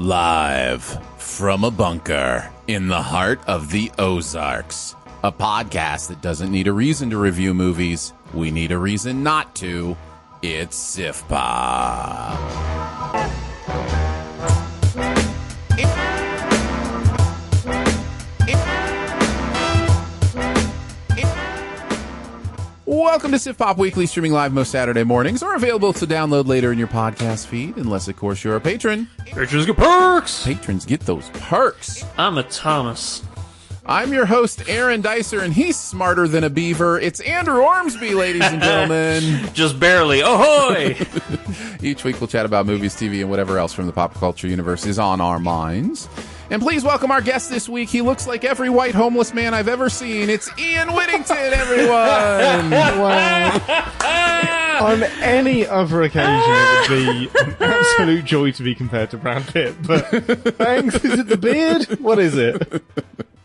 Live from a bunker in the heart of the Ozarks. A podcast that doesn't need a reason to review movies. We need a reason not to. It's Sif Welcome to Sif Pop Weekly, streaming live most Saturday mornings, or available to download later in your podcast feed, unless, of course, you're a patron. Patrons get perks. Patrons get those perks. I'm a Thomas. I'm your host, Aaron Dicer, and he's smarter than a beaver. It's Andrew Ormsby, ladies and gentlemen. Just barely. Ahoy! Each week we'll chat about movies, TV, and whatever else from the pop culture universe is on our minds. And please welcome our guest this week. He looks like every white homeless man I've ever seen. It's Ian Whittington, everyone. On any other occasion, it would be an absolute joy to be compared to Brad Pitt. But thanks. Is it the beard? What is it?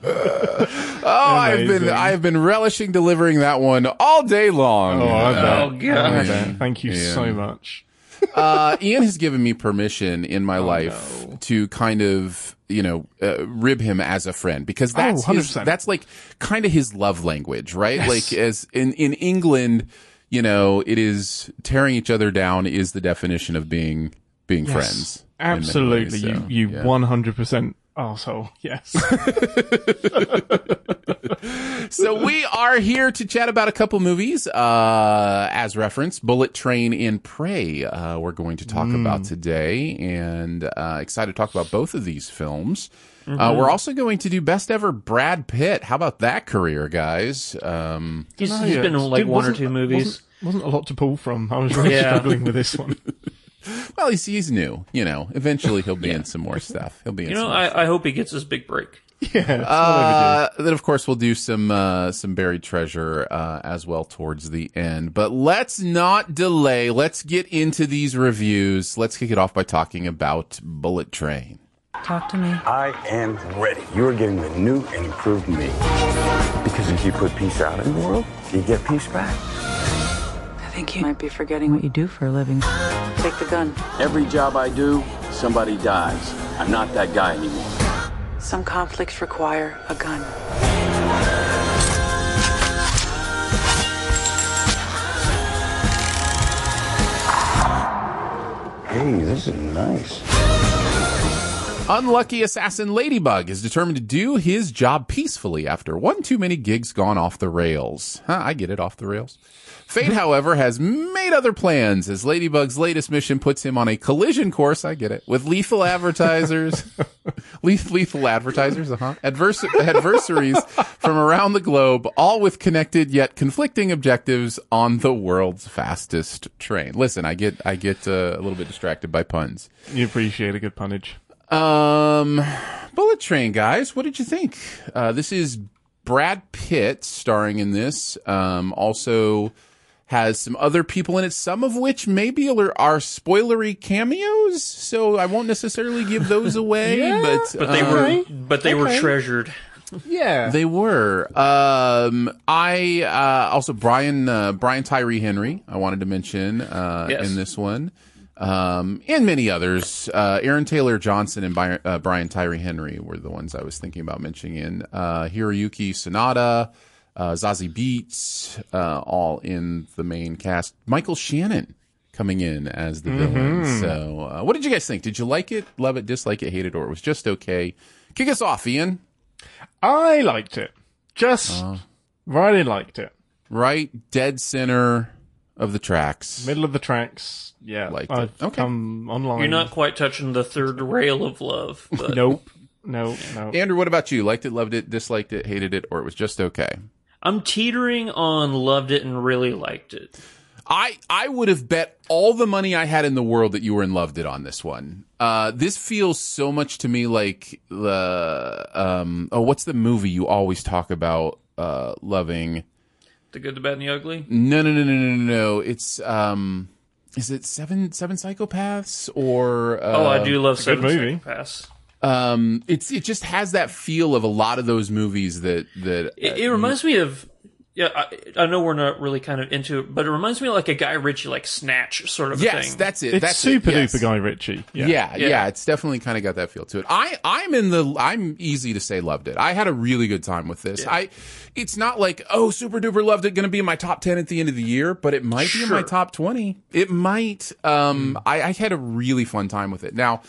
Oh, I've been I've been relishing delivering that one all day long. Oh, I bet. Oh, God. I bet. Thank you Yeah. so much. uh, Ian has given me permission in Oh, my life to kind of, you know, uh, rib him as a friend because Oh, that's his, that's like kind of his love language, right? Yes. Like as in in England, you know, it is tearing each other down is the definition of being being Yes. friends. Absolutely. ways, so, you you 100% arsehole. Yes. So we are here to chat about a couple movies, uh, as reference, Bullet Train and Prey. Uh, we're going to talk Mm. about today, and uh, excited to talk about both of these films. Uh, Mm-hmm. we're also going to do best ever Brad Pitt. How about that career, guys? Um, He's, he's yeah. been in like Dude, one or two movies. Wasn't, wasn't a lot to pull from. I was really Yeah. struggling with this one. well, he's he's new. You know, eventually he'll be in some more stuff. He'll be in You some know, more I, I hope he gets his big break. Yeah. it's not overdue. Uh, then of course we'll do some uh, some buried treasure uh, as well towards the end. But let's not delay. Let's get into these reviews. Let's kick it off by talking about Bullet Train. Talk to me. I am ready. You are getting the new and improved me. Because if you put peace out in the world, you get peace back. I think you might be forgetting what you do for a living. Take the gun. Every job I do, somebody dies. I'm not that guy anymore. Some conflicts require a gun. Hey, this is nice. Unlucky assassin Ladybug is determined to do his job peacefully after one too many gigs gone off the rails. Huh, I get it, off the rails. Fate, however, has made other plans as Ladybug's latest mission puts him on a collision course. I get it with lethal advertisers, leth- lethal advertisers, uh-huh, advers- adversaries from around the globe, all with connected yet conflicting objectives on the world's fastest train. Listen, I get, I get uh, a little bit distracted by puns. You appreciate a good punnage. Um, Bullet Train, guys, what did you think? Uh, this is Brad Pitt starring in this. Um, also has some other people in it, some of which maybe are, are spoilery cameos. So I won't necessarily give those away, Yeah, but But they uh, were, but they were treasured. Yeah. They were. Um, I uh, also Brian uh, Brian Tyree Henry. I wanted to mention uh, Yes. in this one, um, and many others. Uh, Aaron Taylor Johnson and Brian, uh, Brian Tyree Henry were the ones I was thinking about mentioning. In uh, Hiroyuki Sanada, uh, Zazie Beetz, uh, all in the main cast. Michael Shannon coming in as the villain. So, uh, what did you guys think? Did you like it, love it, dislike it, hate it, or it was just okay? Kick us off, Ian. I liked it. Just really liked it. right dead center of the tracks. Middle of the tracks. Yeah. Liked I've it. Okay. come online. You're not quite touching the third rail of love. But Nope. No, no. Andrew, what about you? Liked it, loved it, disliked it, hated it, or it was just okay? I'm teetering on loved it and really liked it. I I would have bet all the money I had in the world that you were in loved it on this one. Uh, this feels so much to me like the um oh what's the movie you always talk about uh loving? The good, the bad, and the ugly. No no no no no no no. It's um is it seven seven psychopaths or uh, Oh, I do love Seven movie. Psychopaths. Um it's it just has that feel of a lot of those movies that that It, it reminds me of. Yeah, I, I know we're not really kind of into it, but it reminds me of like a Guy Ritchie, like Snatch sort of yes thing. that's it It's that's super it, yes. duper Guy Ritchie. Yeah. Yeah, yeah, Yeah. it's definitely kind of got that feel to it. I, I'm in the, I'm easy to say loved it. I had a really good time with this. I, it's not like, oh, super duper loved it, going to be in my top 10 at the end of the year, but it might be in my top 20. It might. Um, I, I had a really fun time with it. Now,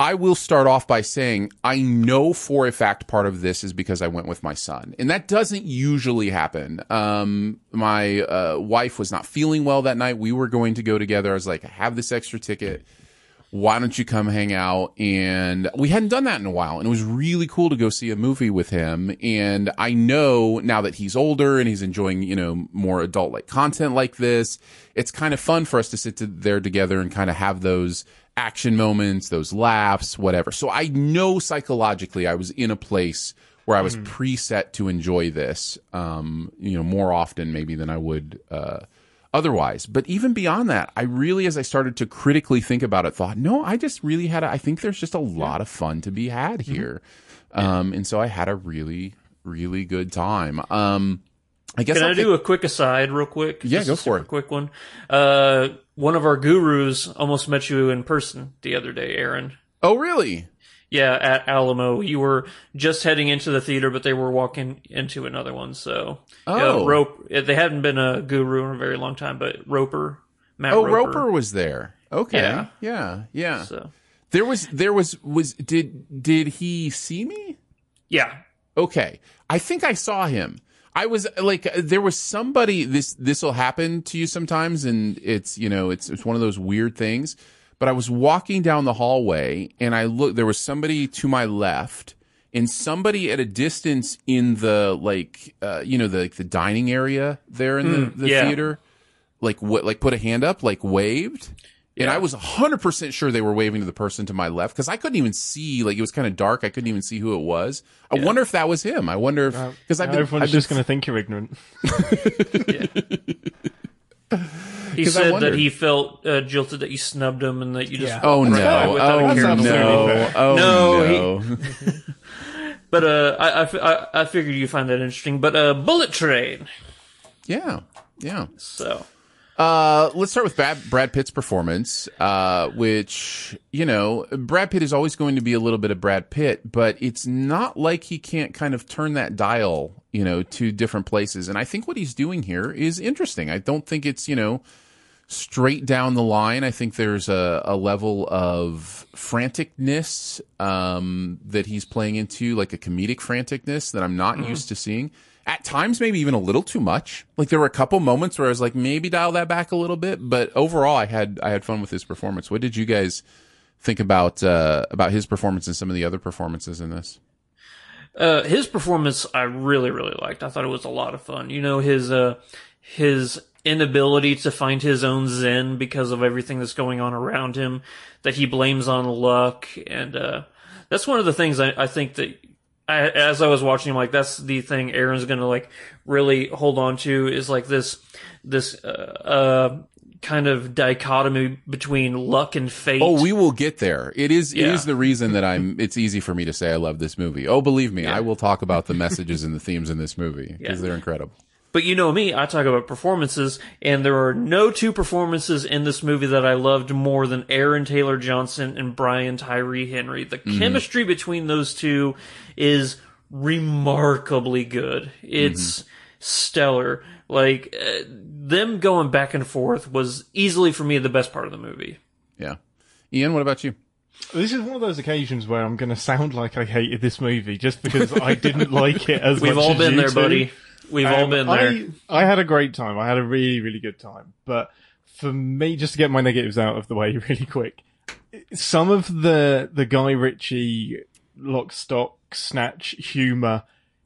I will start off by saying I know for a fact part of this is because I went with my son, and that doesn't usually happen. Um, my uh, wife was not feeling well that night. We were going to go together. I was like, I have this extra ticket. Why don't you come hang out? And we hadn't done that in a while, and it was really cool to go see a movie with him. And I know now that he's older and he's enjoying, you know, more adult like content like this, it's kind of fun for us to sit to, there together and kind of have those action moments, those laughs, whatever. So I know psychologically I was in a place where I was preset to enjoy this, um, you know, more often maybe than I would, uh, otherwise. But even beyond that, I really, as I started to critically think about it, thought, no, I just really had, a, I think there's just a lot of fun to be had here. Um, and so I had a really, really good time. Um, I guess Can I'll I do a quick aside, real quick? Yeah, Just go a for it. Quick one. Uh, one of our gurus almost met you in person the other day, Aaron. oh, really? Yeah, at Alamo. You were just heading into the theater, but they were walking into another one. So, yeah, Oh. Rope. Eh, they hadn't been a guru in a very long time, but Roper, Matt Oh, Roper. Roper was there. Okay. Yeah. Yeah. Yeah. So, There was, there was, was, did, did he see me? yeah, Okay. I think I saw him. I was uh, like, uh, there was somebody, this, this will happen to you sometimes. And it's, you know, it's, it's one of those weird things. But I was walking down the hallway and I looked, there was somebody to my left and somebody at a distance in the, like, uh, you know, the, like the dining area there in the, hmm, the yeah. theater, like what, like put a hand up, like waved. And I was 100% sure they were waving to the person to my left because I couldn't even see, like, it was kind of dark. I couldn't even see who it was. I wonder if that was him. I wonder if, because I've been, Everyone's I've been just going to think you're ignorant. he 'Cause I said that he felt uh, jilted that you snubbed him and that you just. Yeah. Oh no! by without Oh That's no! Oh No, no! But uh, I, I, I, I figured you find that interesting. But uh, Bullet Train. yeah, yeah. So Uh, let's start with Brad, Pitt's performance, uh, which, you know, Brad Pitt is always going to be a little bit of Brad Pitt, but it's not like he can't kind of turn that dial, you know, to different places. And I think what he's doing here is interesting. I don't think it's, you know, straight down the line. I think there's a, a level of franticness um, that he's playing into, like a comedic franticness that I'm not used to seeing. At times, maybe even a little too much. Like there were a couple moments where I was like, maybe dial that back a little bit. But overall, I had I had fun with his performance. What did you guys think about uh, about his performance and some of the other performances in this? uh, his performance, I really, really liked. I thought it was a lot of fun. You know, his uh, his inability to find his own zen because of everything that's going on around him that he blames on luck, and uh, that's one of the things I, I think that I, as I was watching, like that's the thing Aaron's gonna like really hold on to is like this this uh, uh kind of dichotomy between luck and fate. Oh, we will get there. It is it Yeah. is the reason that I'm it's easy for me to say I love this movie. Oh, believe me, I will talk about the messages and the themes in this movie because Yeah. they're incredible. But you know me, I talk about performances, and there are no two performances in this movie that I loved more than Aaron Taylor Johnson and Brian Tyree Henry. The chemistry between those two is remarkably good. It's stellar. Like, uh, them going back and forth was easily for me the best part of the movie. Yeah. Ian, what about you? This is one of those occasions where I'm going to sound like I hated this movie just because I didn't like it as We've much all as been you there, two. buddy. We've all Um, been there. I, I had a great time. I had a really, really good time. But for me, just to get my negatives out of the way really quick, some of the the Guy Ritchie lock, stock, snatch humor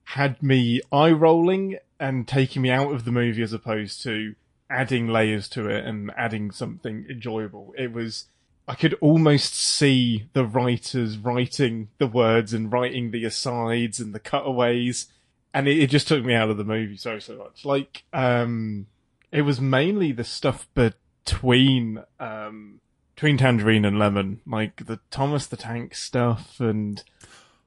had me eye rolling and taking me out of the movie as opposed to adding layers to it and adding something enjoyable. It was. I could almost see the writers writing the words and writing the asides and the cutaways and it, it just took me out of the movie so so much. Like, um, it was mainly the stuff between um between Tangerine and Lemon, like the Thomas the Tank stuff, and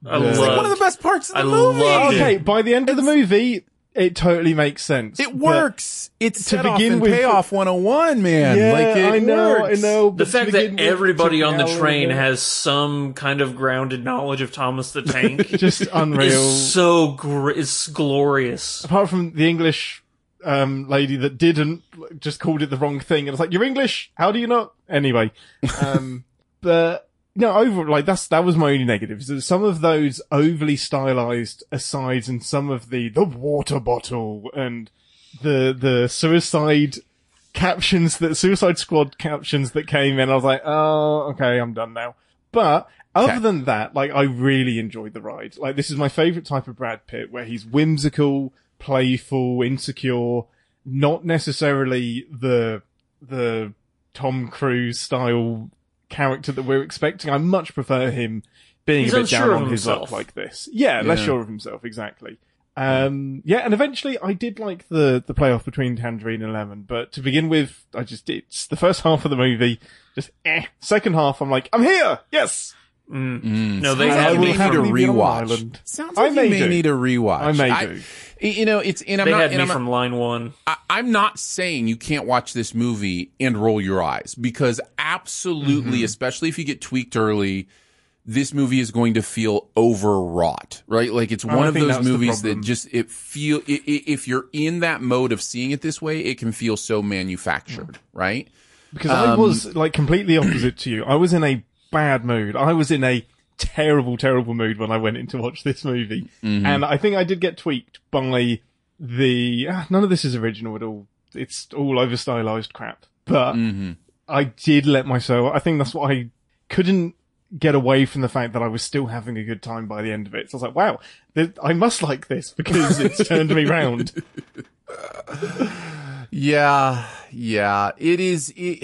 I the- It's like one of the best parts of the I movie. loved it. okay. By the end of the movie, it totally makes sense. It But- works. It's to set off begin and with- payoff 101, man. Yeah, like it I know, works. I know. the fact that with, everybody on the train has some kind of grounded knowledge of Thomas the Tank just unreal. is so gr- is glorious. apart from the English um, lady that didn't, just called it the wrong thing, and it's like, "You're English? How do you not?" Anyway, um, but no, over like that's that was my only negatives. There's Some of those overly stylized asides, and some of the the water bottle and the the suicide captions that Suicide Squad captions that came in. I was like, "Oh, okay, I'm done now." But other Okay. than that, like I really enjoyed the ride. Like this is my favorite type of Brad Pitt, where he's whimsical, playful, insecure, not necessarily the the Tom Cruise style character that we're expecting. I much prefer him being He's a bit unsure down on his himself. luck like this. Yeah, less Yeah. sure of himself, exactly. Um, yeah, and eventually I did like the, the playoff between Tangerine and Lemon, but to begin with, I just, it's the first half of the movie, just eh. Second half, I'm like, I'm here! Yes! No, they I had will me need a happily from be on an rewatch. island. Sounds I like may you may do. need a rewatch. I may do. You know, it's and I'm they not. had and me I'm not- from line one. I, I'm not saying you can't watch this movie and roll your eyes because absolutely, especially if you get tweaked early, this movie is going to feel overwrought, right? Like it's one of those movies that just it feel i- i- if you're in that mode of seeing it this way, it can feel so manufactured, right? Because I Um, was like completely opposite to you. I was in a bad mood. I was in a terrible, terrible mood when I went in to watch this movie. Mm-hmm. And I think I did get tweaked by the, ah, none of this is original at all. It's all over stylized crap. But Mm-hmm. I did let myself, I think that's what I couldn't get away from the fact that I was still having a good time by the end of it. So I was like, wow, th- I must like this because it's turned me round. Yeah, yeah. It is. It,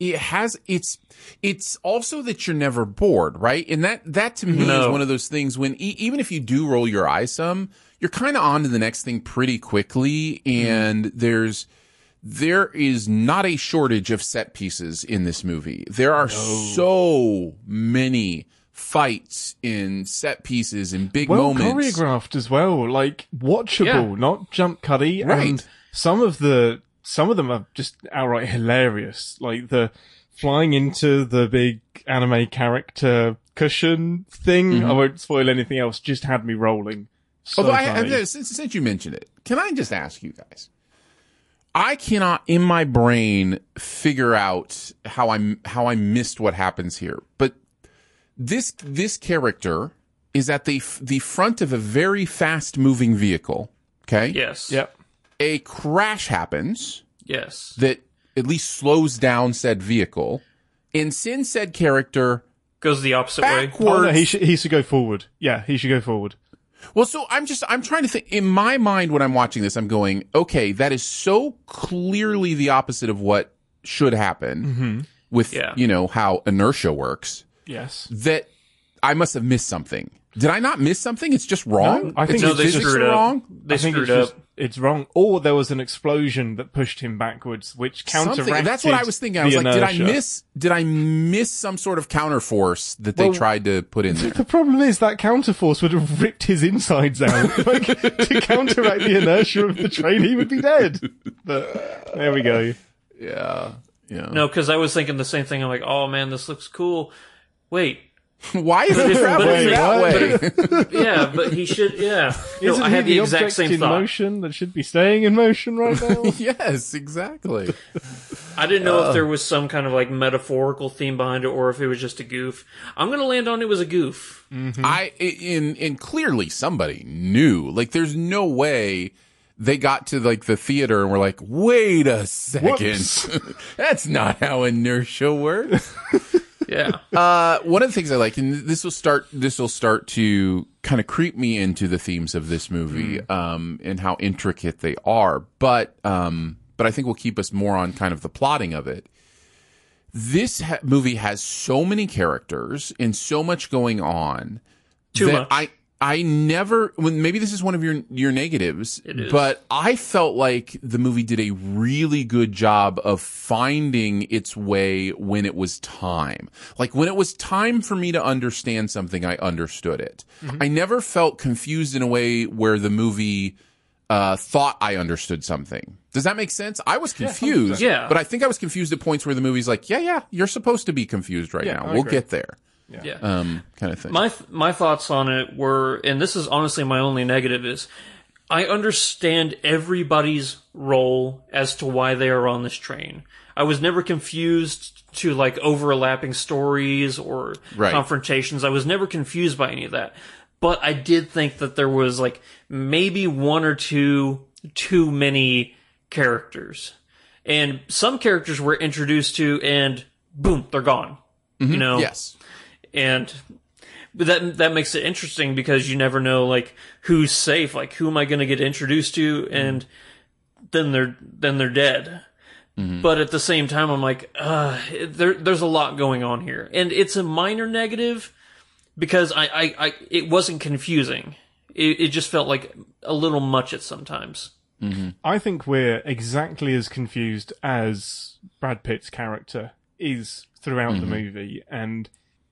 it has. It's. It's also that you're never bored, right? And that that to me is one of those things when e- even if you do roll your eyes some, you're kind of on to the next thing pretty quickly, and mm-hmm. there's. There is not a shortage of set pieces in this movie. There are so many fights in set pieces and big well moments. choreographed as well, like watchable, Yeah. not jump cutty. Right. And some of the some of them are just outright hilarious, like the flying into the big anime character cushion thing. Mm-hmm. I won't spoil anything else. Just had me rolling. So Although I, funny. I, since, since you mentioned it, can I just ask you guys? I cannot in my brain figure out how I'm how I missed what happens here. But this this character is at the f- the front of a very fast moving vehicle. Okay. Yes. yep. A crash happens Yes. that at least slows down said vehicle, and sends said character Goes the opposite way. Oh, no, he should he should go forward. Yeah, he should go forward. Well, so I'm just I'm trying to think in my mind when I'm watching this, I'm going, okay, that is so clearly the opposite of what should happen mm-hmm. with Yeah. you know how inertia works Yes. that I must have missed something. Did I not miss something? It's just wrong. No, I think it's No, just they physics screwed are up. wrong. They I think screwed it's up. just- it's wrong. Or there was an explosion that pushed him backwards, which counteracted. Something. That's what I was thinking. I was the like, did I miss? Did I miss some sort of counterforce that they Well, tried to put in there? The problem is that counterforce would have ripped his insides out. like, to counteract the inertia of the train, he would be dead. But uh, there we go. yeah, yeah. No, because I was thinking the same thing. I'm like, oh man, this looks cool. Wait, Why is But it traveling but if- that way? yeah, but he should. Yeah, no, Isn't I he had the, the exact object same in thought. motion that should be staying in motion right now? yes, exactly. I didn't know Uh. if there was some kind of like metaphorical theme behind it, or if it was just a goof. I'm gonna land on it was a goof. I in in clearly somebody knew. Like, there's no way they got to like the theater and were like, "Wait a second, that's not how inertia works." Yeah, Uh, one of the things I like, and this will start, this will start to kind of creep me into the themes of this movie, um, and how intricate they are. But, um, but I think will keep us more on kind of the plotting of it. This ha- movie has so many characters and so much going on Too that much. I I never when maybe this is one of your your negatives, but I felt like the movie did a really good job of finding its way when it was time. Like when it was time for me to understand something, I understood it. Mm-hmm. I never felt confused in a way where the movie uh, thought I understood something. Does that make sense? I was confused, Yeah. but I think I was confused at points where the movie's like, yeah, yeah, you're supposed to be confused right Yeah, now. I We'll agree. get there, yeah. um, kind of thing. my my thoughts on it were, and this is honestly my only negative is, I understand everybody's role as to why they are on this train. I was never confused to like overlapping stories or Right. confrontations. I was never confused by any of that. But I did think that there was like maybe one or two too many characters. And some characters were introduced to and boom, they're gone. You know? yes. And but that that makes it interesting because you never know like who's safe. Like who am i going to get introduced to? And then they're then they're dead. Mm-hmm. But at the same time i'm like uh there there's a lot going on here. And it's a minor negative because i i, I it wasn't confusing. It, it just felt like a little much at sometimes. Mm-hmm. I think we're exactly as confused as Brad Pitt's character is throughout the mm-hmm. movie, and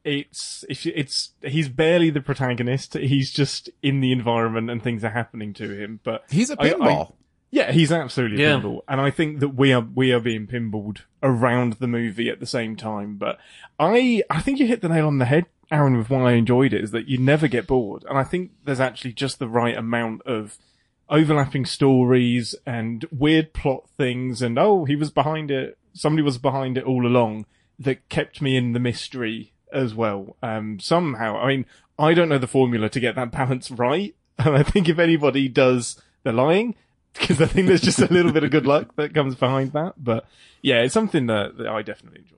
it's if it's he's barely the protagonist. He's just in the environment and things are happening to him. But He's a pinball. yeah, he's absolutely a Yeah. pinball, and I think that we are we are being pinballed around the movie at the same time. But I I think you hit the nail on the head, Aaron, with why I enjoyed it is that you never get bored, and I think there's actually just the right amount of overlapping stories and weird plot things, and oh, he was behind it, somebody was behind it all along that kept me in the mystery as well. Um, somehow, I mean, I don't know the formula to get that balance right, and I think if anybody does, they're lying because I think there's just a little bit of good luck that comes behind that. But yeah, it's something that, that I definitely enjoyed.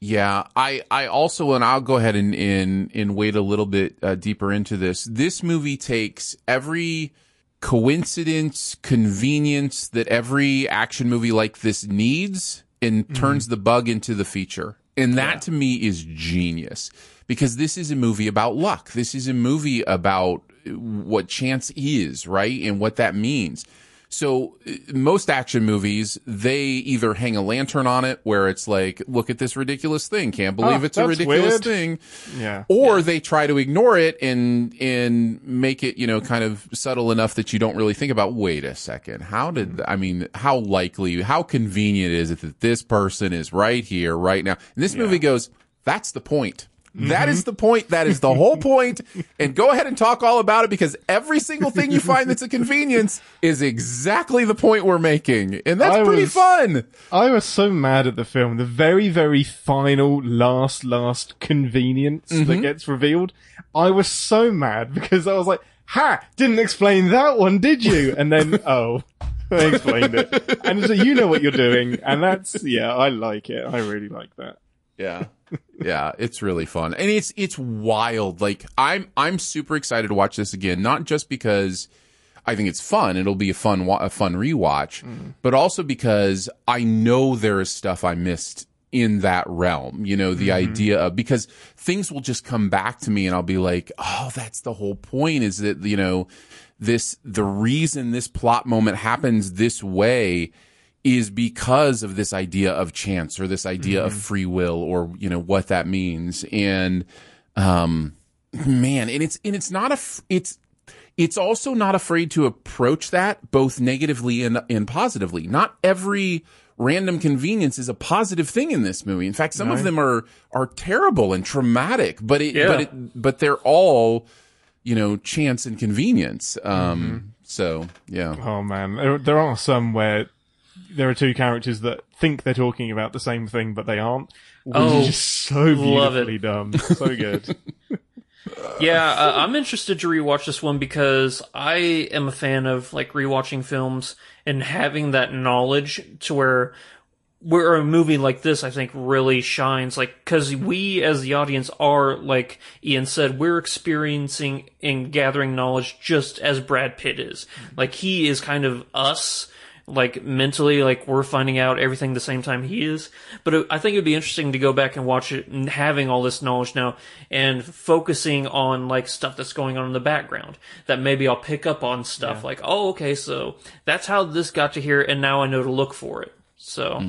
Yeah, I, I also, and I'll go ahead and, and, and wade a little bit uh, deeper into this. This movie takes every coincidence, convenience that every action movie like this needs and turns the bug into the feature. And that to me is genius because this is a movie about luck. This is a movie about what chance is, right? And what that means. So uh, most action movies, they either hang a lantern on it where it's like, look at this ridiculous thing. Can't believe Ah, it's a ridiculous weird. thing. Yeah. Or they try to ignore it and, and make it, you know, kind of subtle enough that you don't really think about, wait a second. How did, I mean, how likely, how convenient is it that this person is right here, right now? And this movie goes, that's the point. That is the point. That is the whole point. And go ahead and talk all about it because every single thing you find that's a convenience is exactly the point we're making. And that's I pretty was- fun. I was so mad at the film. The very, very final, last, last convenience that mm-hmm. gets revealed. I was so mad because I was like, ha! Didn't explain that one, did you? And then, oh, they explained it. And so you know what you're doing. And that's, yeah, I like it. I really like that. Yeah. Yeah, it's really fun. And it's it's wild. Like I'm I'm super excited to watch this again, not just because I think it's fun, it'll be a fun wa- a fun rewatch, mm-hmm. but also because I know there is stuff I missed in that realm. You know, the mm-hmm. idea of because things will just come back to me and I'll be like, oh, that's the whole point is that, you know, this, the reason this plot moment happens this way is because of this idea of chance or this idea of free will or, you know, what that means. And, um, man, and it's, and it's not a, it's, it's also not afraid to approach that both negatively and, and positively. Not every random convenience is a positive thing in this movie. In fact, some of them are, are terrible and traumatic, but it, Yeah. but it, but they're all, you know, chance and convenience. Um, so yeah. Oh man, there, there are some where there are two characters that think they're talking about the same thing, but they aren't. Which Oh, is just so love it. beautifully done. So good. Yeah, uh, I'm interested to rewatch this one because I am a fan of like rewatching films and having that knowledge to where where a movie like this I think really shines like cuz we as the audience are like Ian said we're experiencing and gathering knowledge just as Brad Pitt is. Like he is kind of us like mentally like we're finding out everything the same time he is. But it, i think it'd be interesting to go back and watch it and having all this knowledge now and focusing on like stuff that's going on in the background that maybe i'll pick up on stuff like oh okay so that's how this got to here and now i know to look for it. So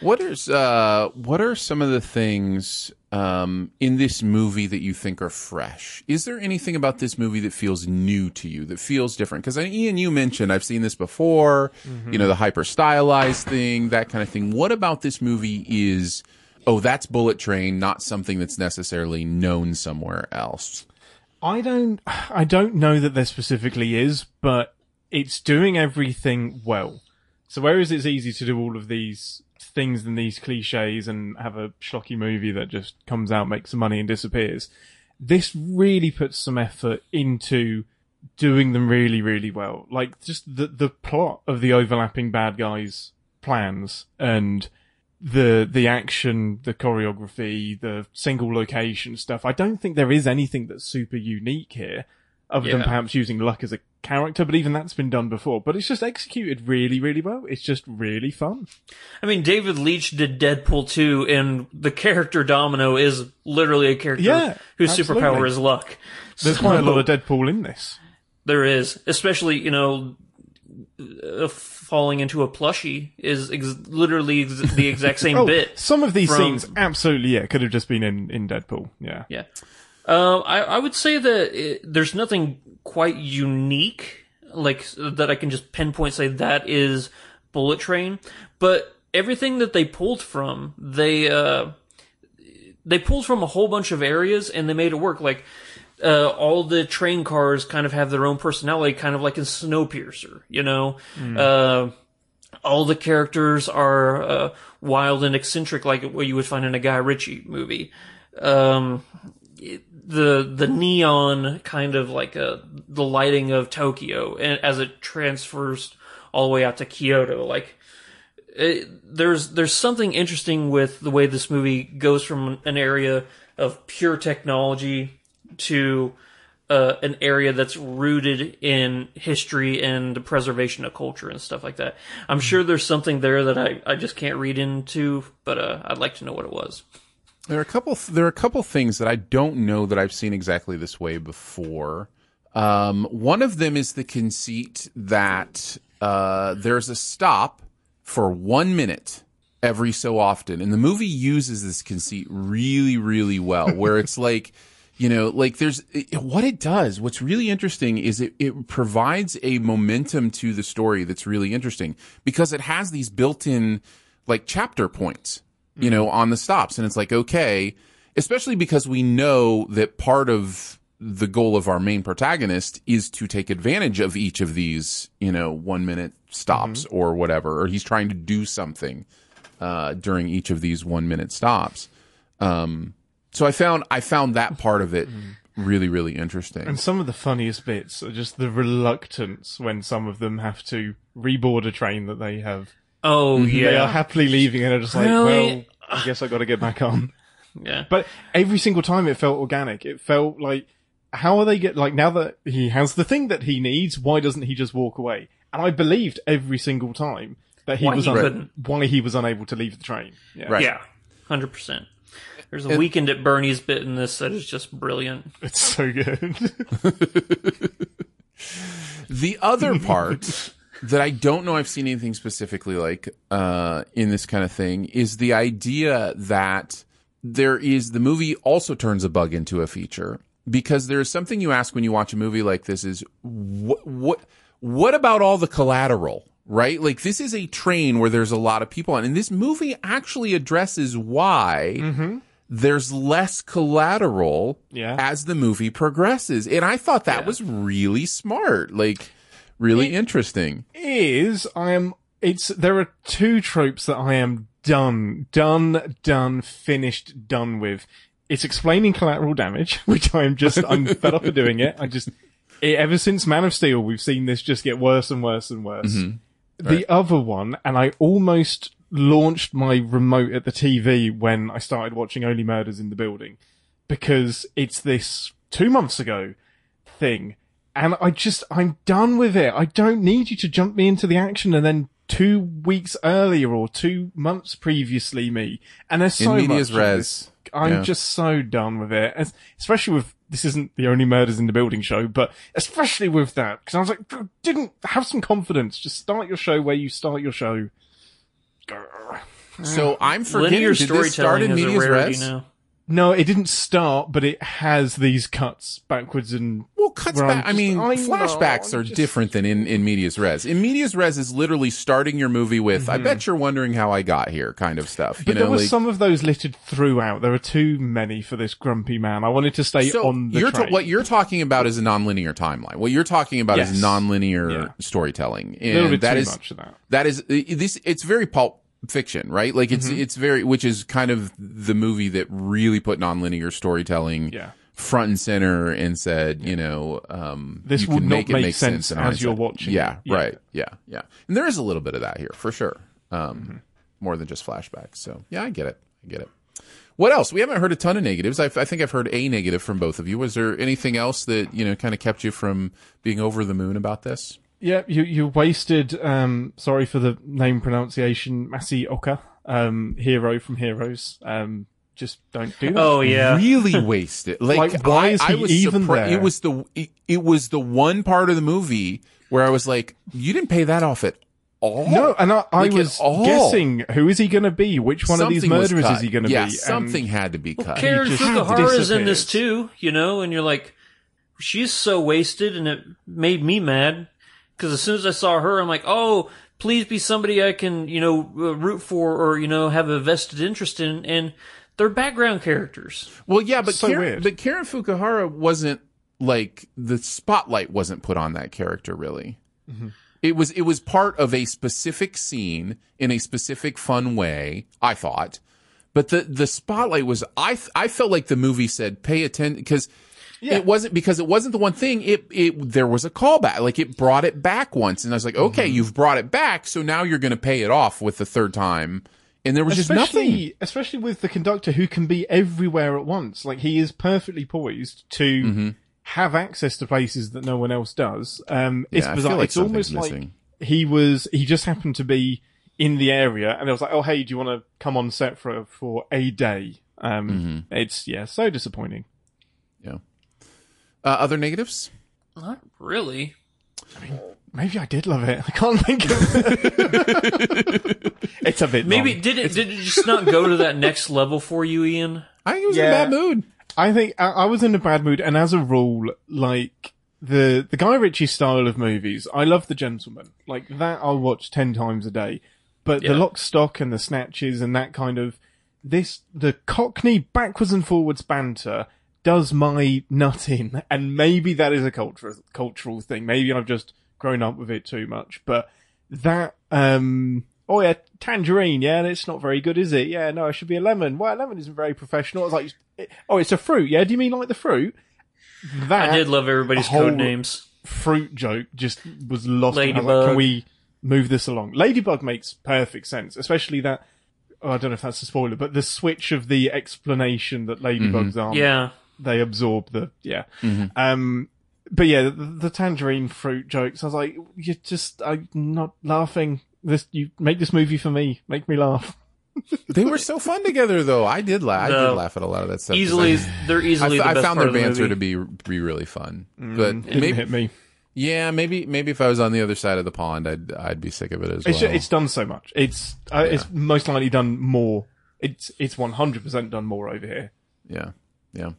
What is uh what are some of the things um in this movie that you think are fresh? Is there anything about this movie that feels new to you, that feels different? Because Ian, you mentioned I've seen this before, you know, the hyper stylized thing, that kind of thing. What about this movie is oh, that's Bullet Train, not something that's necessarily known somewhere else? I don't, I don't know that there specifically is, but it's doing everything well. So whereas it's easy to do all of these things than these cliches and have a schlocky movie that just comes out, makes some money and disappears, this really puts some effort into doing them really, really well. Like just the, the plot of the overlapping bad guys plans and the the action, the choreography, the single location stuff. I don't think there is anything that's super unique here, other than perhaps using luck as a character. But even that's been done before. But it's just executed really, really well. It's just really fun. i mean david leitch did deadpool 2 and the character domino is literally a character Yeah, whose absolutely. superpower is luck There's So- quite a lot of Deadpool in this. There is, especially you know, uh, falling into a plushie is ex- literally ex- the exact same Oh, bit. some of these from- scenes absolutely yeah could have just been in in Deadpool. Yeah. Yeah, um, I I would say that it, there's nothing quite unique like that I can just pinpoint say that is Bullet Train, but everything that they pulled from they uh they pulled from a whole bunch of areas and they made it work like. Uh, all the train cars kind of have their own personality, kind of like in Snowpiercer, you know? Uh, all the characters are uh, wild and eccentric, like what you would find in a Guy Ritchie movie. Um, it- the the neon kind of like uh the lighting of Tokyo, and as it transfers all the way out to Kyoto, like it, there's there's something interesting with the way this movie goes from an area of pure technology to uh, an area that's rooted in history and the preservation of culture and stuff like that. I'm sure there's something there that I, I just can't read into, but uh, I'd like to know what it was. There are a couple. There are a couple things that I don't know that I've seen exactly this way before. Um, one of them is the conceit that uh, there's a stop for one minute every so often, and the movie uses this conceit really, really well. Where it's like, you know, like there's it, what it does. What's really interesting is it it provides a momentum to the story that's really interesting because it has these built-in like chapter points you know, on the stops. And it's like, okay, especially because we know that part of the goal of our main protagonist is to take advantage of each of these, you know, one minute stops or whatever, or he's trying to do something, uh, during each of these one minute stops. Um, so I found, I found that part of it really, really interesting. And some of the funniest bits are just the reluctance when some of them have to reboard a train that they have. Oh mm-hmm. yeah, They are yeah, happily leaving and are just like, Really? well, I guess I got to get back on. yeah. But every single time it felt organic. It felt like, how are they get, like, now that he has the thing that he needs, why doesn't he just walk away? And I believed every single time that he Why was he un- why he was unable to leave the train. Yeah. Right. Yeah, hundred percent. There's a weekend at Bernie's bit in this that is just brilliant. It's so good. The other part that I don't know I've seen anything specifically like uh, in this kind of thing is the idea that there is the movie also turns a bug into a feature because there is something you ask when you watch a movie like this is what what what about all the collateral? Right? Like this is a train where there's a lot of people on and this movie actually addresses why there's less collateral Yeah. as the movie progresses and i thought that was really smart. Like really interesting is I am it's there are two tropes that I am done, done, done, finished, done with. It's explaining collateral damage, which I am just I'm fed up of doing it. I just it, ever since Man of Steel, we've seen this just get worse and worse and worse. Mm-hmm. The other one, and I almost launched my remote at the TV when I started watching Only Murders in the Building, because it's this two months ago thing. And I just, I'm done with it. I don't need you to jump me into the action and then two weeks earlier or two months previously me. And there's so in medias much res. I'm Yeah. just so done with it. Es- Especially with, this isn't the only murders in the building show, but especially with that. Cause I was like, didn't have some confidence. Just start your show where you start your show. Grr. so i'm forgetting Linear did this start storytelling in is a medias rarity res now. No, it didn't start, but it has these cuts backwards and Well, cuts back. I mean, I flashbacks I'm are just- different than in, in medias res. In medias res is literally starting your movie with, I bet you're wondering how I got here kind of stuff. You Mm-hmm. But know, there were like, some of those littered throughout. There are too many for this grumpy man. I wanted to stay so on the you're ta- what you're talking about is a nonlinear timeline. What you're talking about is Yes. nonlinear Yeah. storytelling. a little And bit that too is- much of that. that is this it's very pulp fiction right like it's Mm-hmm. it's very which is kind of the movie that really put nonlinear storytelling Yeah. front and center and said you know um This you would make it make make sense in as you're watching yeah. Yeah. right yeah yeah and there is a little bit of that here for sure um Mm-hmm. more than just flashbacks so yeah i get it i get it what else? We haven't heard a ton of negatives. I, I think I've heard a negative from both of you. Was there anything else that you know kind of kept you from being over the moon about this? Yeah, you you wasted. Um, sorry for the name pronunciation, Masi Oka, um, hero from Heroes. Um, just don't do that. Oh yeah, really wasted. Like, Like, why I, is I he was even surpri- there? It was the it, it was the one part of the movie where I was like, you didn't pay that off at all. No, and I, I Like, at was guessing who is he going to be? Which one of these murderers is he going to yeah, be? something And had to be cut. Karen just Fukuhara is in this too, you know, and you're like, she's so wasted, and it made me mad because as soon as I saw her, I'm like, oh, please be somebody I can, you know, uh, root for or you know have a vested interest in, and they're background characters. Well, yeah, but So Karen, but Karen Fukuhara wasn't like the spotlight wasn't put on that character really. Mm-hmm. It was it was part of a specific scene in a specific fun way. I thought, but the the spotlight was I I felt like the movie said pay attention because. It wasn't because it wasn't the one thing. It it there was a callback, like it brought it back once, and I was like, okay, Mm-hmm. you've brought it back, so now you're going to pay it off with the third time, and there was just nothing. especially especially with the conductor who can be everywhere at once. Like he is perfectly poised to Mm-hmm. have access to places that no one else does. Um, it's Yeah, I bizarre. feel like it's almost something's like missing. he was he just happened to be in the area, and it was like, oh hey, do you want to come on set for for a day? Um, Mm-hmm. it's yeah, so disappointing. Yeah. Uh, other negatives? Not really. I mean, Maybe I did love it. I can't think of it. it's a bit Maybe long. did it did it just not go to that next level for you, Ian? I think it was in a bad mood. I think I, I was in a bad mood, and as a rule, like the the Guy Ritchie style of movies, I love The Gentleman. Like that, I'll watch ten times a day. But Yeah. the Lock, Stock, and the Snatches, and that kind of this the Cockney backwards and forwards banter does my nut in, and maybe that is a cultural cultural thing. Maybe I've just grown up with it too much, but that um. Oh yeah, tangerine. Yeah, it's not very good, is it? Yeah, no, it should be a lemon. Well, a lemon isn't very professional. I was like, oh, it's a fruit. Yeah, do you mean like the fruit? That I did love everybody's code names. fruit joke just was lost. was like, Can we move this along? Ladybug makes perfect sense, especially that. Oh, I don't know if that's a spoiler, but the switch of the explanation that ladybugs are Yeah, they absorb the yeah. Um, but yeah, the, the tangerine fruit jokes. I was like, you just I'm not laughing. This you make this movie for me. Make me laugh. They were so fun together, though. I did laugh. I did laugh at a lot of that stuff. 'cause Easily, I, they're I, easily. I the best found part their of the banter movie. to be be really fun. but Mm, Didn't maybe, hit me. yeah, maybe maybe if I was on the other side of the pond, I'd I'd be sick of it as It's well. it's done so much. It's uh, it's most likely done more. It's it's one hundred percent done more over here. Yeah, yeah.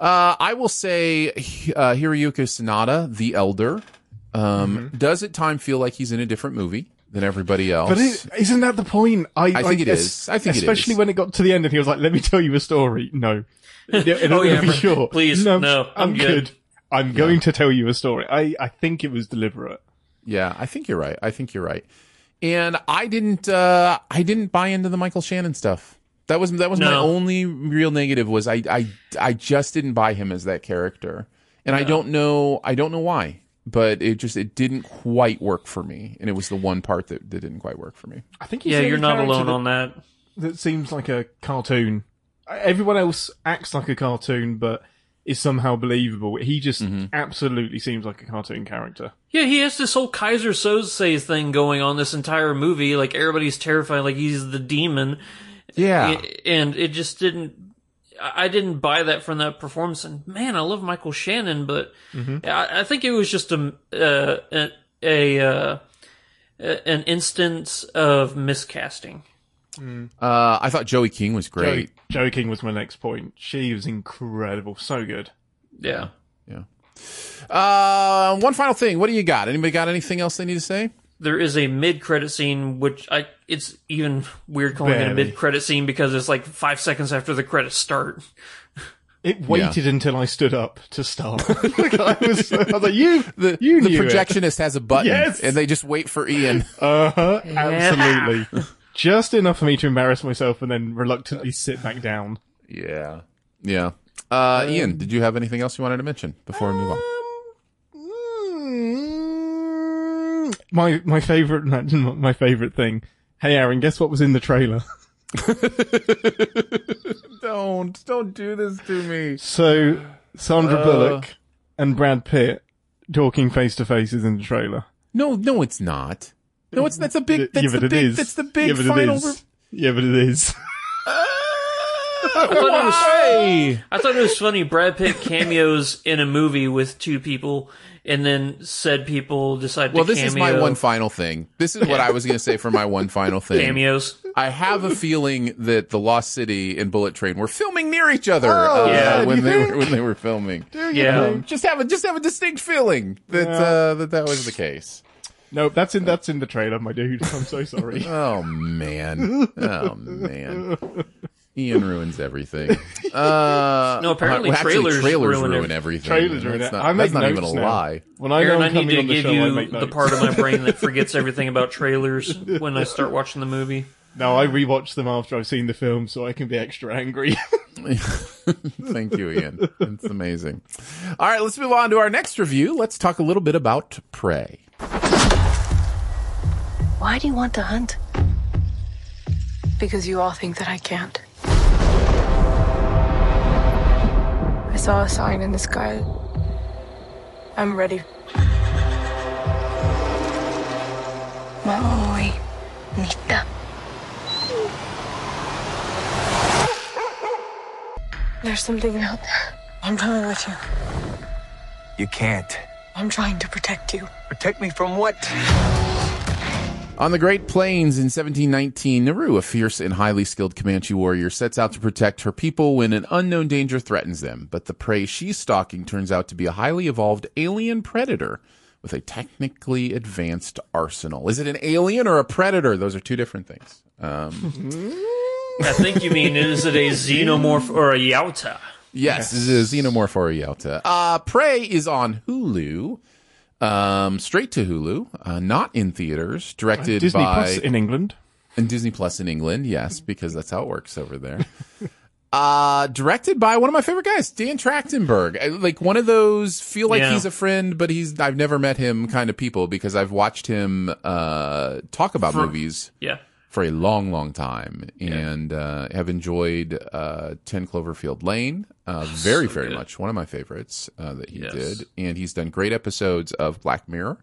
Uh, I will say uh, Hiroyuki Sanada, the Elder, um, does at time feel like he's in a different movie than everybody else. But it, isn't that the point? I, I think it es- is. I think it especially is. when it got to the end and he was like, "Let me tell you a story." No, in, in Oh, order yeah, to be for- sure. please, no, no, I'm I'm good. good. I'm going to tell you a story. I I think it was deliberate. yeah, I think you're right. I think you're right. And I didn't. Uh, I didn't buy into the Michael Shannon stuff. That was that was my only real negative. Was I I I just didn't buy him as that character, and I don't know. I don't know why. But it just it didn't quite work for me, and it was the one part that, that didn't quite work for me. I think he's Yeah, you're not alone that, on that. that seems like a cartoon. Everyone else acts like a cartoon, but is somehow believable. He just Mm-hmm. absolutely seems like a cartoon character. Yeah, he has this whole Keyser Söze thing going on this entire movie. Like everybody's terrified, like he's the demon. Yeah, I- and it just didn't. I I didn't buy that from that performance. And man, I love Michael Shannon, but I, I think it was just a uh, a, a uh, an instance of miscasting. uh, I thought Joey King was great. Joey, Joey King was my next point. She was incredible, so good. Yeah. Uh, one final thing. What do you got? Anybody got anything else they need to say? There is a mid-credit scene which I it's even weird calling it a mid-credit scene because it's like five seconds after the credits start. It waited until I stood up to start. Like, I, was, I was like, "You, The, you the knew it. projectionist has a button, Yes. and they just wait for Ian. Uh huh. Absolutely. Just enough for me to embarrass myself and then reluctantly sit back down. yeah, yeah. Uh, Ian, did you have anything else you wanted to mention before we move on? My my favorite my favorite thing. Hey Aaron, guess what was in the trailer? Don't, don't do this to me. So Sandra Uh. Bullock and Brad Pitt talking face to face is in the trailer. No, no, it's not. No, it's that's a big. That's yeah, but the it big. is. That's the big yeah, but final. It is. Yeah, but it is. I thought, it was, Why? I thought it was funny. Brad Pitt cameos in a movie with two people, and then said people decide to say, Well, to this cameo is my one final thing. This is what I was going to say for my one final thing. cameos. I have a feeling that the Lost City and Bullet Train were filming near each other Oh, uh, yeah, when they think? were when they were filming. Yeah. Um, just have a just have a distinct feeling that uh, that that was the case. no, that's in that's in the trailer, my dude. I'm so sorry. Oh man, oh man, Ian ruins everything. Uh, No, apparently well, actually, trailers trailers ruin ruin everything. Trailers ruin That's it. not, I that's not even a now. lie. When I Aaron, I need to on the give show, you the part of my brain that forgets everything about trailers when I start watching the movie. No, I rewatch them after I've seen the film, so I can be extra angry. Thank you, Ian. It's amazing. All right, let's move on to our next review. Let's talk a little bit about Prey. Why do you want to hunt? Because you all think that I can't. I saw a sign in the sky. I'm ready. Maui Nita. There's something out there. I'm coming with you. You can't. I'm trying to protect you. Protect me from what? On the Great Plains in 1719, Naru, a fierce and highly skilled Comanche warrior, sets out to protect her people when an unknown danger threatens them. But the prey she's stalking turns out to be a highly evolved alien predator with a technically advanced arsenal. Is it an alien or a predator? Those are two different things. Um, I think you mean is it a xenomorph or a Yautja? yes, this is Xenomorph or Yelta. Uh, Prey is on Hulu. Um, straight to Hulu, uh, not in theaters, directed Disney by Plus in England. and Disney Plus in England, yes, because that's how it works over there. uh, directed by one of my favorite guys, Dan Trachtenberg. I- Like one of those feel like Yeah. he's a friend, but he's I've never met him kind of people because I've watched him uh talk about For- movies Yeah. For a long, long time and uh, have enjoyed uh, 10 Cloverfield Lane uh, very, very good. much. One of my favorites uh, that he Yes. did. And he's done great episodes of Black Mirror.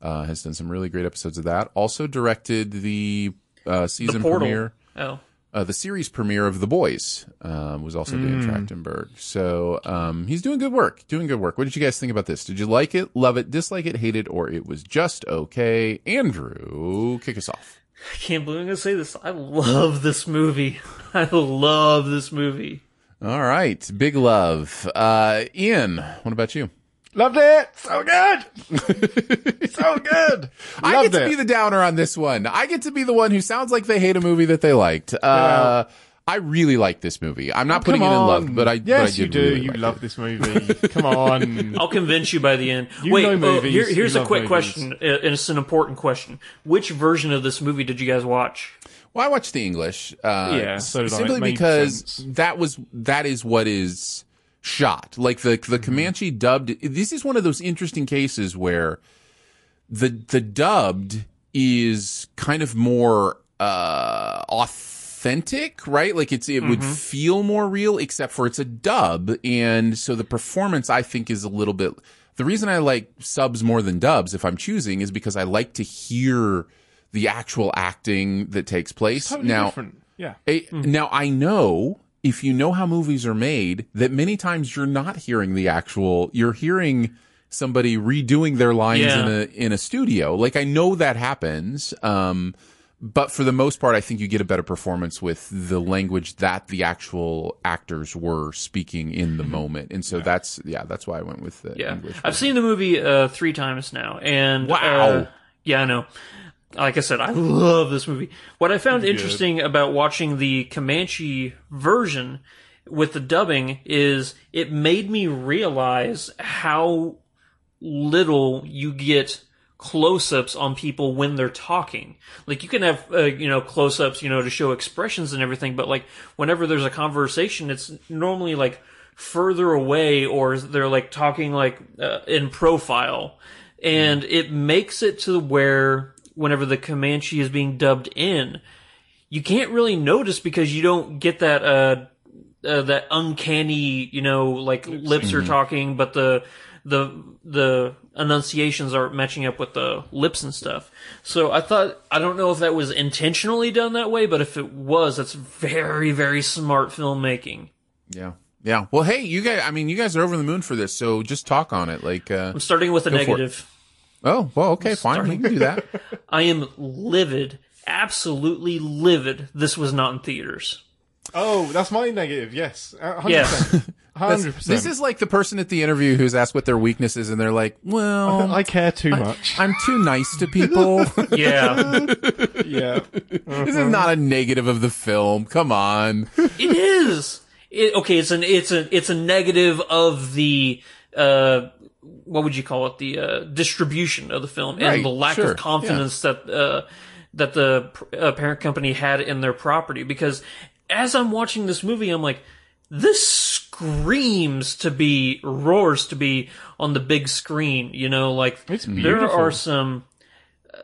Uh, has done some really great episodes of that. Also directed the uh, The season Portal. premiere, Oh, uh, the series premiere of The Boys. Um, was also Dan Trachtenberg. So um, he's doing good work. Doing good work. What did you guys think about this? Did you like it, love it, dislike it, hate it, or it was just okay? Andrew, kick us off. I can't believe I'm gonna say this. I love this movie. I love this movie. All right, big love. Uh, Ian, what about you? Loved it. So good. so good. I Loved get to it. be the downer on this one. I get to be the one who sounds like they hate a movie that they liked. Uh, I really like this movie. I'm not putting Come it in love, but I yes, but I you do. really you like love it. this movie. Come on. I'll convince you by the end. You Wait, know oh, movies, here, you here's a quick movies. question, uh, and it's an important question. Which version of this movie did you guys watch? Well, I watched the English. Uh, Yeah, so did simply It because sense. that was that is what is shot. Like the Mm-hmm. the Comanche dubbed. This is one of those interesting cases where the the dubbed is kind of more uh authentic, right? Like it's it would feel more real, except for it's a dub, and so the performance I think is a little bit. The reason I like subs more than dubs, if I'm choosing, is because I like to hear the actual acting that takes place. totally now, different. Yeah. Eh, Now I know if you know how movies are made, that many times you're not hearing the actual. You're hearing somebody redoing their lines Yeah. in a in a studio. Like I know that happens. Um, but for the most part, I think you get a better performance with the language that the actual actors were speaking in the moment, and so that's yeah, that's why I went with the Yeah, English. I've seen the movie uh, three times now, and Wow. uh, yeah, I know. Like I said, I love this movie. What I found interesting about watching the Comanche version with the dubbing is it made me realize how little you get close-ups on people when they're talking. Like you can have uh, you know close-ups, you know, to show expressions and everything, but like whenever there's a conversation, it's normally like further away or they're like talking like uh, in profile. And it makes it to where whenever the Comanche is being dubbed in, you can't really notice because you don't get that uh, uh that uncanny, you know, like lips are talking, but the the the enunciations are matching up with the lips and stuff. So I thought I don't know if that was intentionally done that way, but if it was, that's very very smart filmmaking. Yeah. Yeah. Well, hey, you guys. I mean, you guys are over the moon for this, so just talk on it. Like, uh, I'm starting with a negative. Oh well, okay, I'm fine. Starting. We can do that. I am livid, absolutely livid. This was not in theaters. Oh, that's my negative. Yes, uh, 100%. yes. 100%. This is like the person at the interview who's asked what their weakness is, and they're like, "Well, I care too much. I, am too nice to people." yeah, yeah. Uh-huh. This is not a negative of the film. Come on, it is. It, okay, it's an it's a it's a negative of the uh, what would you call it? The uh, distribution of the film and right, the lack sure. of confidence yeah. that uh, that the uh, parent company had in their property. Because as I'm watching this movie, I'm like this screams to be roars to be on the big screen you know like It's there are some uh,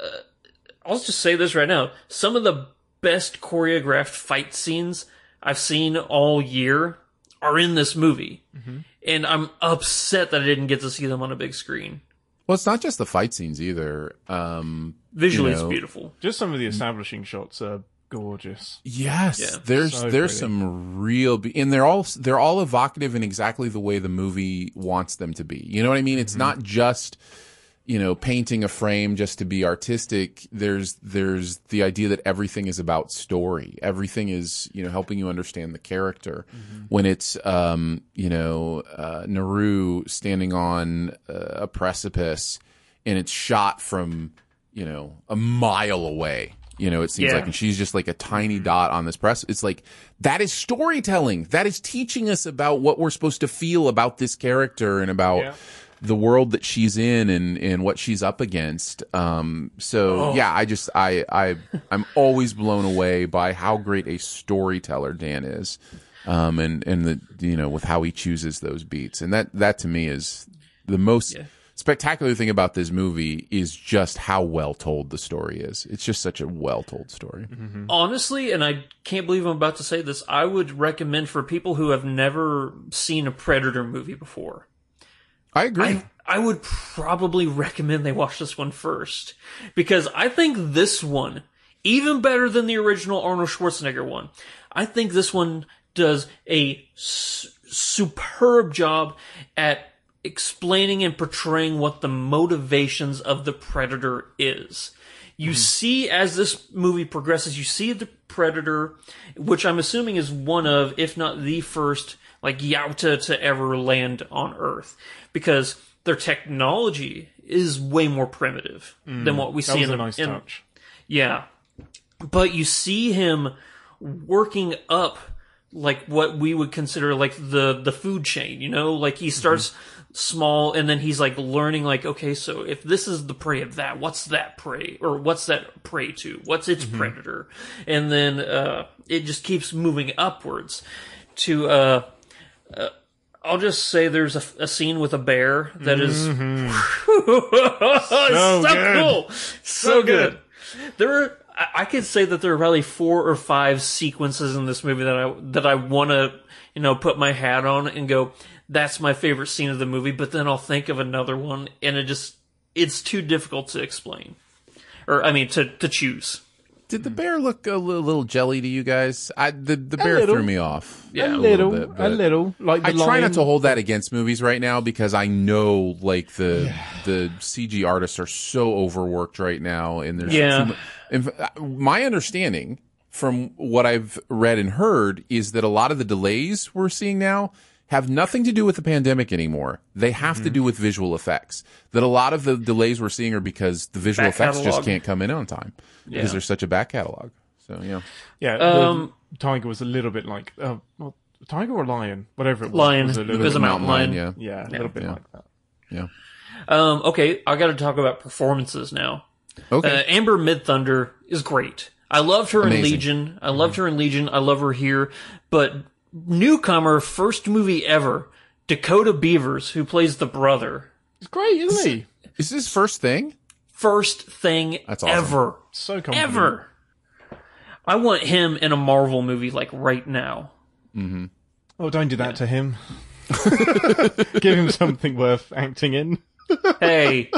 I'll just say this right now some of the best choreographed fight scenes I've seen all year are in this movie Mm-hmm. and I'm upset that I didn't get to see them on a big screen Well, it's not just the fight scenes either. Um, visually You it's beautiful Just some of the establishing shots are gorgeous. yes, Yeah. there's So there's pretty. some real, be- and they're all they're all evocative in exactly the way the movie wants them to be. You know what I mean? It's not just you know painting a frame just to be artistic there's there's the idea that everything is about story everything is you know helping you understand the character when it's um you know uh naru standing on uh, a precipice and it's shot from you know a mile away you know it seems Yeah. like and she's just like a tiny dot on this press it's like that is storytelling that is teaching us about what we're supposed to feel about this character and about Yeah. the world that she's in and, and what she's up against. Um, so yeah, I just, I, I, I'm always blown away by how great a storyteller Dan is. Um, and, and the, you know, with how he chooses those beats. And that, that to me is the most spectacular thing about this movie is just how well told the story is. It's just such a well told story. Mm-hmm. honestly and I can't believe I'm about to say this I would recommend for people who have never seen a predator movie before I agree. I, I would probably recommend they watch this one first because I think this one, even better than the original Arnold Schwarzenegger one, I think this one does a s- superb job at explaining and portraying what the motivations of the predator is. You mm-hmm. see as this movie progresses, you see the predator, which I'm assuming is one of, if not the first, like Yautja to ever land on Earth, because their technology is way more primitive than mm. what we That see was in a the nice in- touch. yeah. But you see him working up like what we would consider like the the food chain, you know? Like he mm-hmm. starts small and then he's like learning like okay, so if this is the prey of that, what's that prey or what's that prey to? What's its predator? And then uh it just keeps moving upwards to uh uh, I'll just say there's a, a scene with a bear that is so, good. cool, so good. There, are, I- I could say that there are probably four or five sequences in this movie that I that I want to, you know, put my hat on and go. That's my favorite scene of the movie. But then I'll think of another one, and it just it's too difficult to explain, or I mean to to choose. Did the bear look a little, little jelly to you guys? I the the bear little. threw me off. Yeah, a a little, bit, a little. Like the I try not to hold that against movies right now because I know like the the CG artists are so overworked right now, and there's Yeah. too mu- uh, my understanding from what I've read and heard is that a lot of the delays we're seeing now have nothing to do with the pandemic anymore. They have Mm-hmm. to do with visual effects. That a lot of the delays we're seeing are because the visual Back effects just can't come in on time Yeah. because there's such a back catalog. So yeah. Yeah, Um, the tiger was a little bit like, uh, well, tiger or lion, whatever it was. Lion. was a It little was bit- a mountain lion. yeah. Yeah, a little bit Yeah. like that. Yeah. Um, okay, I got to talk about performances now. Okay. Uh, Amber Midthunder is great. I loved her in Legion. I loved her in Legion. I love her here. But newcomer, first movie ever, Dakota Beavers, who plays the brother. It's great, isn't he? Is this first thing? First thing That's awesome. ever. So confident. Ever. I want him in a Marvel movie like right now. Mm-hmm. Oh, don't do that to him. Give him something worth acting in. Hey.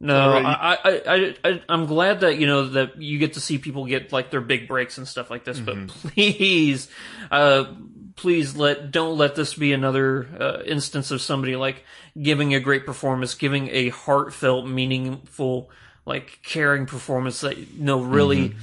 No. I, I, I, I, I'm glad that you know that you get to see people get like their big breaks and stuff like this. But please, uh, please let don't let this be another uh, instance of somebody like giving a great performance, giving a heartfelt, meaningful, like caring performance that you know really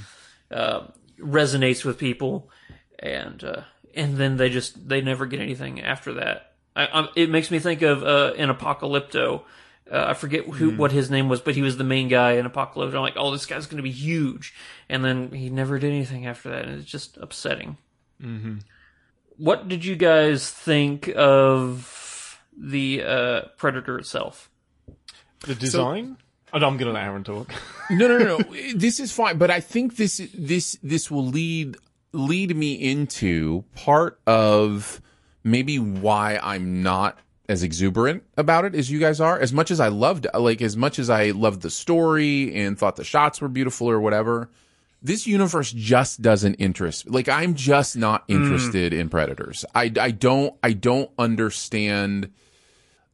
uh, resonates with people, and uh, and then they just they never get anything after that. I, I, it makes me think of uh, an Apocalypto. Uh, I forget who what his name was, but he was the main guy in Apocalypto. I'm like, oh, this guy's going to be huge, and then he never did anything after that, and it's just upsetting. Mm-hmm. What did you guys think of the uh, Predator itself? The design? oh, no, I'm going to let Aaron talk. No, no, no, no. this is fine, but I think this this this will lead lead me into part of maybe why I'm not as exuberant about it as you guys are. As much as I loved, like, as much as I loved the story and thought the shots were beautiful or whatever, this universe just doesn't interest. Like, I'm just not mm. interested in predators. I I don't I don't understand.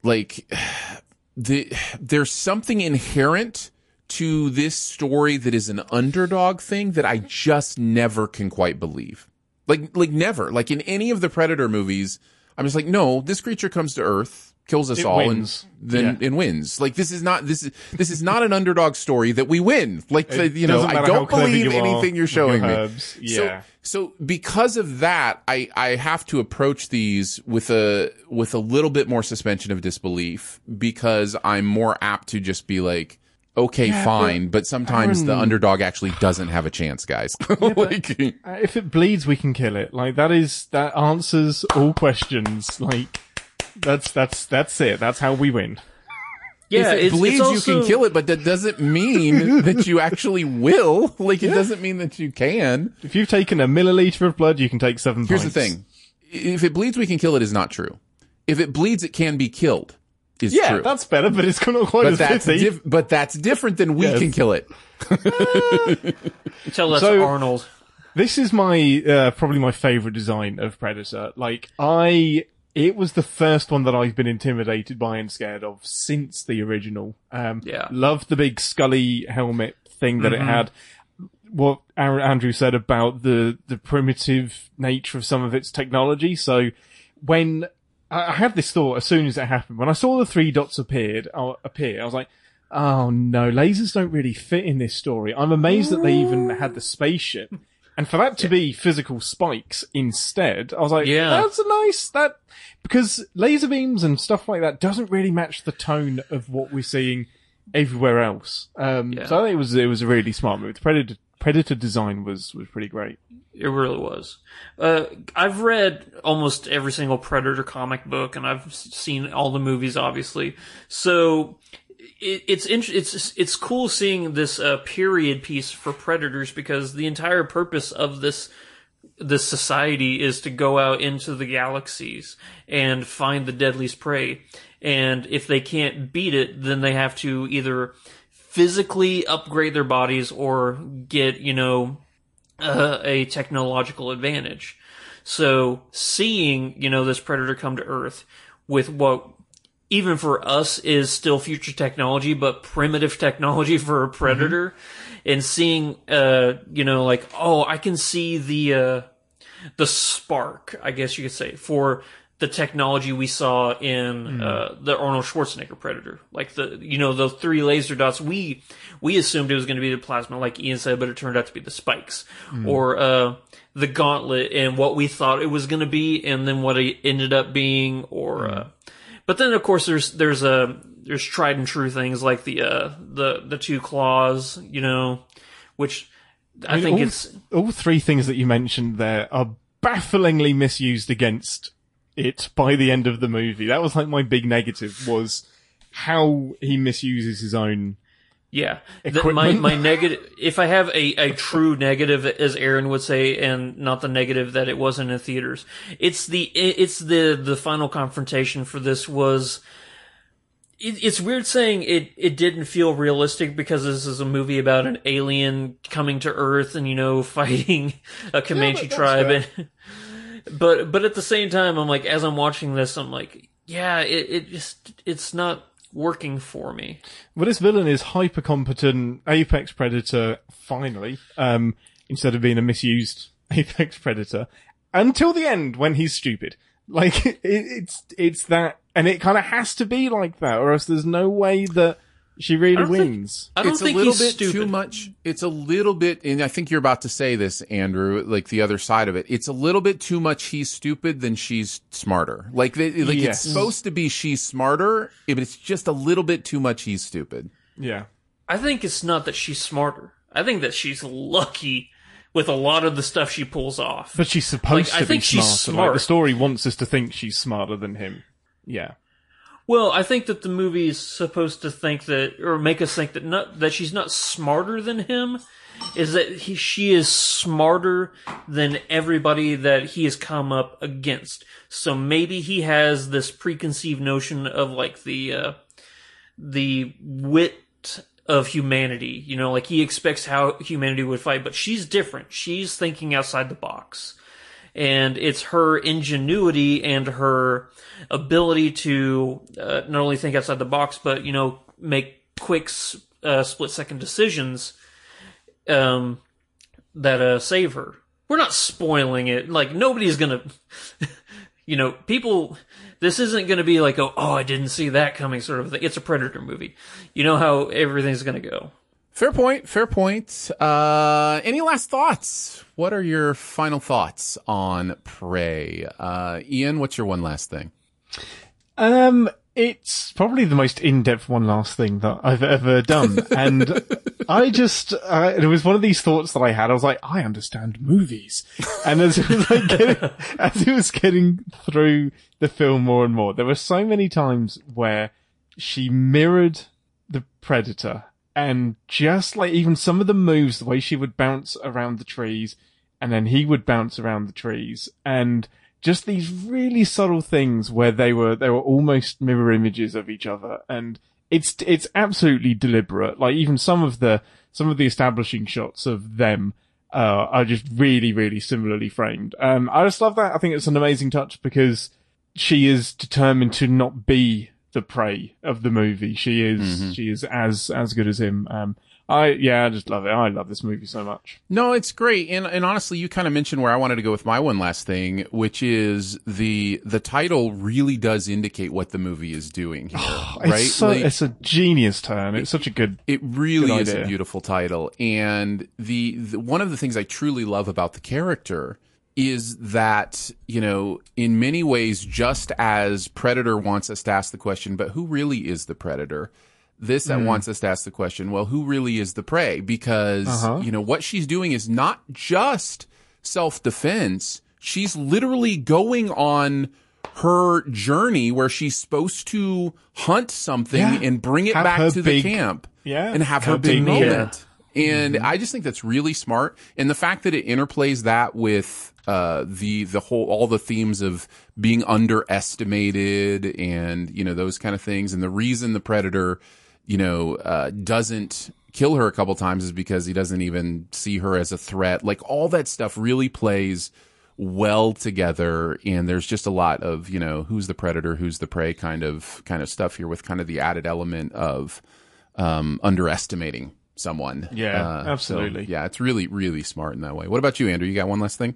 Like, the there's something inherent to this story that is an underdog thing that I just never can quite believe. Like like never. Like in any of the Predator movies, I'm just like, no, this creature comes to Earth, kills us It all, wins. and then Yeah. and wins. Like this is not this is this is not an underdog story that we win. Like the, you know, I don't believe you anything you're with your showing me. herbs. So- so because of that, I, I have to approach these with a with a little bit more suspension of disbelief because I'm more apt to just be like, okay, fine, but, sometimes the underdog actually doesn't have a chance, guys. like, Uh, if it bleeds, we can kill it. Like that is that answers all questions. Like that's that's that's it. That's how we win. Yeah, if it it's, bleeds, it's you can kill it, but that doesn't mean that you actually will. Like, it doesn't mean that you can. If you've taken a milliliter of blood, you can take seven. Here's the thing: if it bleeds, we can kill it is not true. If it bleeds, it can be killed. Is Yeah, true. that's better, but it's not quite but as that's pity. diff- but that's different than we Yes. can kill it. Tell that's So- Arnold. This is my uh, probably my favorite design of Predator. Like I it was the first one that I've been intimidated by and scared of since the original. Um, Yeah. loved the big Scully helmet thing that Mhm. it had. What Aaron- Andrew said about the the primitive nature of some of its technology. So when I I had this thought as soon as it happened, when I saw the three dots appeared uh, appear, I was like, "Oh no, lasers don't really fit in this story." I'm amazed that they even had the spaceship. And for that to be physical spikes instead, I was like, Yeah. that's a nice, that, because laser beams and stuff like that doesn't really match the tone of what we're seeing everywhere else. Um, Yeah. so I think it was, it was a really smart move. The Predator, Predator design was, was pretty great. It really was. Uh, I've read almost every single Predator comic book, and I've seen all the movies, obviously. So it, it's it's it's cool seeing this uh, period piece for Predators because the entire purpose of this this society is to go out into the galaxies and find the deadliest prey. And if they can't beat it, then they have to either physically upgrade their bodies or get, you know, uh, a technological advantage. So seeing, you know, this predator come to Earth with what even for us is still future technology, but primitive technology for a predator and seeing, uh, you know, like, oh, I can see the, uh, the spark, I guess you could say, for the technology we saw in uh, the Arnold Schwarzenegger Predator, like the you know the three laser dots. We we assumed it was going to be the plasma, like Ian said, but it turned out to be the spikes, or uh, the gauntlet, and what we thought it was going to be, and then what it ended up being, or. Uh, but then of course there's there's a there's tried and true things like the uh, the the two claws, you know, which I, mean, think all, it's all three things that you mentioned there are bafflingly misused against it by the end of the movie. That was like my big negative was how he misuses his own. Yeah, the, my my negative. If I have a, a true negative, as Aaron would say, and not the negative that it wasn't in theaters, it's the it's the the final confrontation for this was. It, it's weird saying it it didn't feel realistic because this is a movie about an alien coming to Earth and you know fighting a Comanche that's tribe, fair. and, but but at the same time, I'm like as I'm watching this, I'm like, yeah, it it just it's not working for me. Well, this villain is hyper competent apex predator. Finally, um, instead of being a misused apex predator, until the end when he's stupid. Like it, it's it's that, and it kind of has to be like that, or else there's no way that she really don't think- wins. I don't it's think a little he's bit stupid. too much. It's a little bit, and I think you're about to say this, Andrew. Like the other side of it, it's a little bit too much. He's stupid, than she's smarter. Like, they, like Yes. it's supposed to be she's smarter, but it's just a little bit too much. He's stupid. yeah. I think it's not that she's smarter. I think that she's lucky with a lot of the stuff she pulls off. But she's supposed Like, I to think be she's smarter. Like, smart. the story wants us to think she's smarter than him. Yeah. Well, I think that the movie is supposed to think that, or make us think that not that she's not smarter than him. Is that he, she is smarter than everybody that he has come up against? So maybe he has this preconceived notion of like the uh, the wit of humanity. You know, like he expects how humanity would fight, but she's different. She's thinking outside the box. And it's her ingenuity and her ability to uh, not only think outside the box, but, you know, make quick uh, split second decisions um, that uh, save her. We're not spoiling it. Like, nobody's gonna. you know, people, this isn't to be like, oh, oh, I didn't see that coming sort of thing. It's a Predator movie. You know how everything's to go. Fair point. Fair point. Uh, any last thoughts? What are your final thoughts on Prey? Uh, Ian, what's your one last thing? Um, it's probably the most in-depth one last thing that I've ever done. and I just, uh, it was one of these thoughts that I had. I was like, I understand movies. And as it was like getting, as it was getting through the film more and more, there were so many times where she mirrored the Predator and just like even some of the moves, the way she would bounce around the trees and then he would bounce around the trees and just these really subtle things where they were they were almost mirror images of each other and it's it's absolutely deliberate like even some of the some of the establishing shots of them uh, are just really really similarly framed um i just love that i think it's an amazing touch because she is determined to not be the prey of the movie. She is Mm-hmm. she is as as good as him. Um, I yeah, I just love it. I love this movie so much. No, it's great, and and honestly, you kind of mentioned where I wanted to go with my one last thing, which is the the title really does indicate what the movie is doing here, right? It's so, Like, it's a genius turn. It's such a good. it really Good is a beautiful title, and the, the one of the things I truly love about the character is that you know in many ways just as predator wants us to ask the question but who really is the predator this that wants us to ask the question well who really is the prey because Uh-huh. you know what she's doing is not just self-defense she's literally going on her journey where she's supposed to hunt something Yeah. and bring it Have back to big- the camp Yeah, and have her big moment. And I just think that's really smart. And the fact that it interplays that with uh, the the whole all the themes of being underestimated and you know those kind of things, and the reason the predator, you know, uh, doesn't kill her a couple times is because he doesn't even see her as a threat. Like all that stuff really plays well together and there's just a lot of you know who's the predator who's the prey kind of kind of stuff here with kind of the added element of um underestimating someone Yeah, Uh, so, absolutely. yeah it's really really smart in that way what about you andrew you got one last thing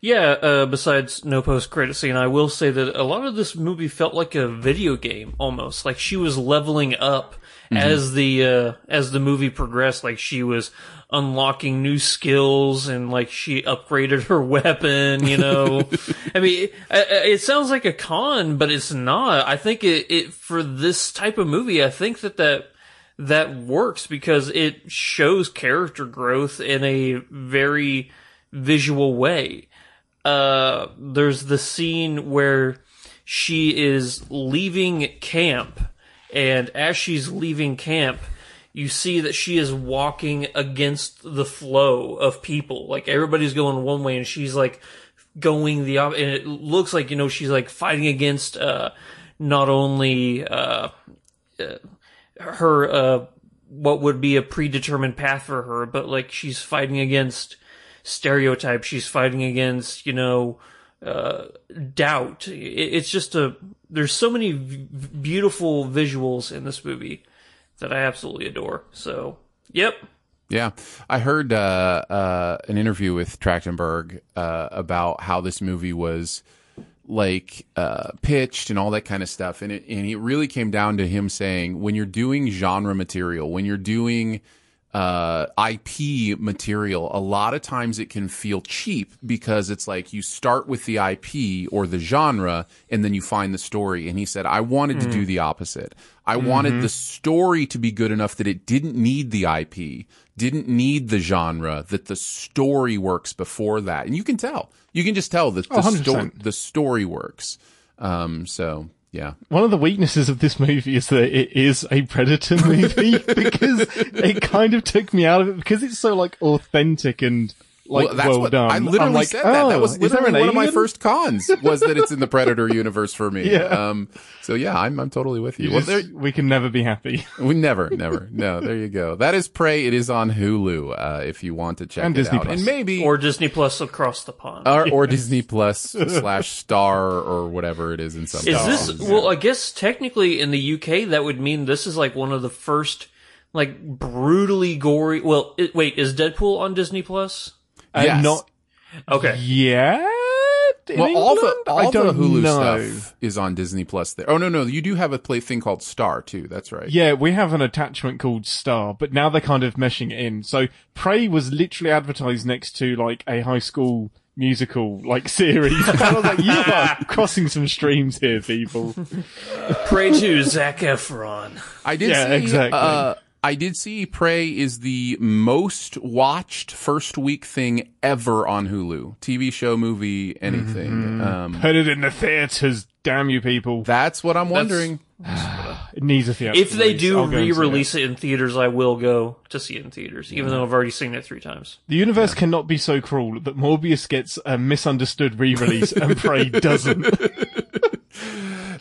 Yeah, uh, besides no post credit scene, I will say that a lot of this movie felt like a video game almost. Like she was leveling up as the uh, as the movie progressed. Like she was unlocking new skills and like she upgraded her weapon. You know, I mean, it, it sounds like a con, but it's not. I think it, it for this type of movie, I think that that that works because it shows character growth in a very visual way. Uh, there's the scene where she is leaving camp, and as she's leaving camp, you see that she is walking against the flow of people. Like everybody's going one way, and she's like going the opposite. And it looks like you know she's like fighting against uh, not only uh, her uh what would be a predetermined path for her but like she's fighting against stereotypes she's fighting against you know uh doubt. It, it's just a there's so many v- beautiful visuals in this movie that i absolutely adore. So yep. Yeah, I heard uh, uh, an interview with Trachtenberg uh, about how this movie was like uh, pitched and all that kind of stuff, and it and it really came down to him saying when you're doing genre material, when you're doing uh, IP material, a lot of times it can feel cheap because it's like you start with the IP or the genre and then you find the story. And he said, I wanted to do the opposite. I wanted the story to be good enough that it didn't need the IP, didn't need the genre, that the story works before that. And you can tell. You can just tell that the, Oh, sto- the story works. Um, so, yeah. One of the weaknesses of this movie is that it is a Predator movie because it kind of took me out of it because it's so like authentic and like well, that's what done. I literally I'm like, said that. That oh, was literally an one of my first cons was that it's in the Predator universe for me. Yeah. Um, so yeah, I'm I'm totally with you. You well, just- there, we can never be happy. we never, never. No, there you go. That is Prey. It is on Hulu. Uh, if you want to check And it Disney out, Plus. and maybe or disney plus across the pond or, or Disney Plus slash Star or whatever it is in some. Is cases. this well? I guess technically in the UK that would mean this is like one of the first like brutally gory. Well, it, wait, is Deadpool on Disney Plus? Uh, Yes. Not Okay, Yeah. in Well, all the England? I all the don't Hulu know. stuff is on Disney Plus. There. Oh no, no, you do have a play thing called Star too. That's right. Yeah, we have an attachment called Star, but now they're kind of meshing it in. So Prey was literally advertised next to like a high school musical like series. I was like, you are crossing some streams here, people. pray to Zac Efron. I did Yeah, see, exactly. Uh, I did see Prey is the most watched first week thing ever on Hulu. TV show, movie, anything. Mm-hmm. Um, Put it in the theaters, damn you people. that's what I'm wondering. It needs a theater. If they do I'll go and see it. re-release it in theaters, I will go to see it in theaters, even though I've already seen it three times. The universe cannot be so cruel that Morbius gets a misunderstood re-release and Prey doesn't.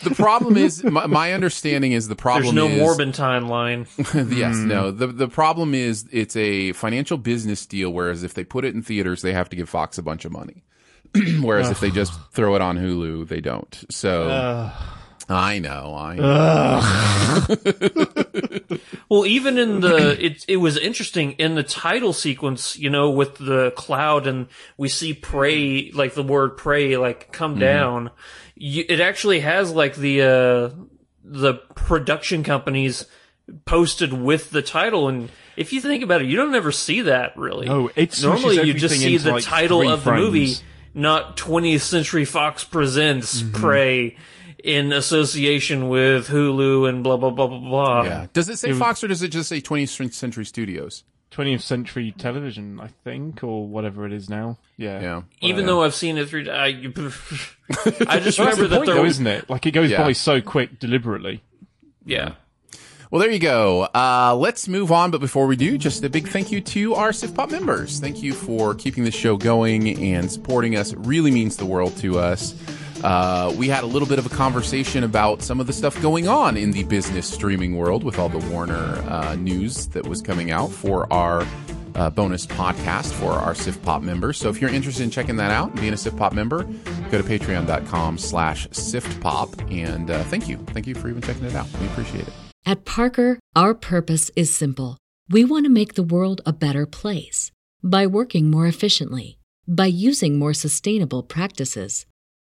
The problem is, my, my understanding is the problem is. There's no is, Morbentine line. yes, no. The the problem is it's a financial business deal. Whereas if they put it in theaters, they have to give Fox a bunch of money. Whereas if they just throw it on Hulu, they don't. So Uh, I know, I know. Well, even in the it it was interesting in the title sequence, you know, with the cloud and we see pray like the word pray like come Mm-hmm. down. You, it actually has like the uh the production companies posted with the title and if you think about it, you don't ever see that really. No, it switches normally you just see the like, title three of the movie, not 20th Century Fox presents Mm-hmm. Prey in association with Hulu and blah blah blah blah blah. yeah. Does it say Fox or does it just say 20th Century Studios? 20th century television, I think, or whatever it is now. Yeah. Yeah. Even though I've seen it three, I, I just remember the that point, there though, was isn't it? Like it goes Yeah. by so quick deliberately. yeah. Well, there you go. Uh, let's move on. But before we do, just a big thank you to our SIFTPOP members. Thank you for keeping the show going and supporting us. It really means the world to us. Uh, we had a little bit of a conversation about some of the stuff going on in the business streaming world with all the Warner uh, news that was coming out for our uh, bonus podcast for our SIFTPOP members. So if you're interested in checking that out being a SIFTPOP member, go to patreon.com slash SIFTPOP. And uh, thank you. Thank you for even checking it out. We appreciate it. At Parker, our purpose is simple. We want to make the world a better place by working more efficiently, by using more sustainable practices,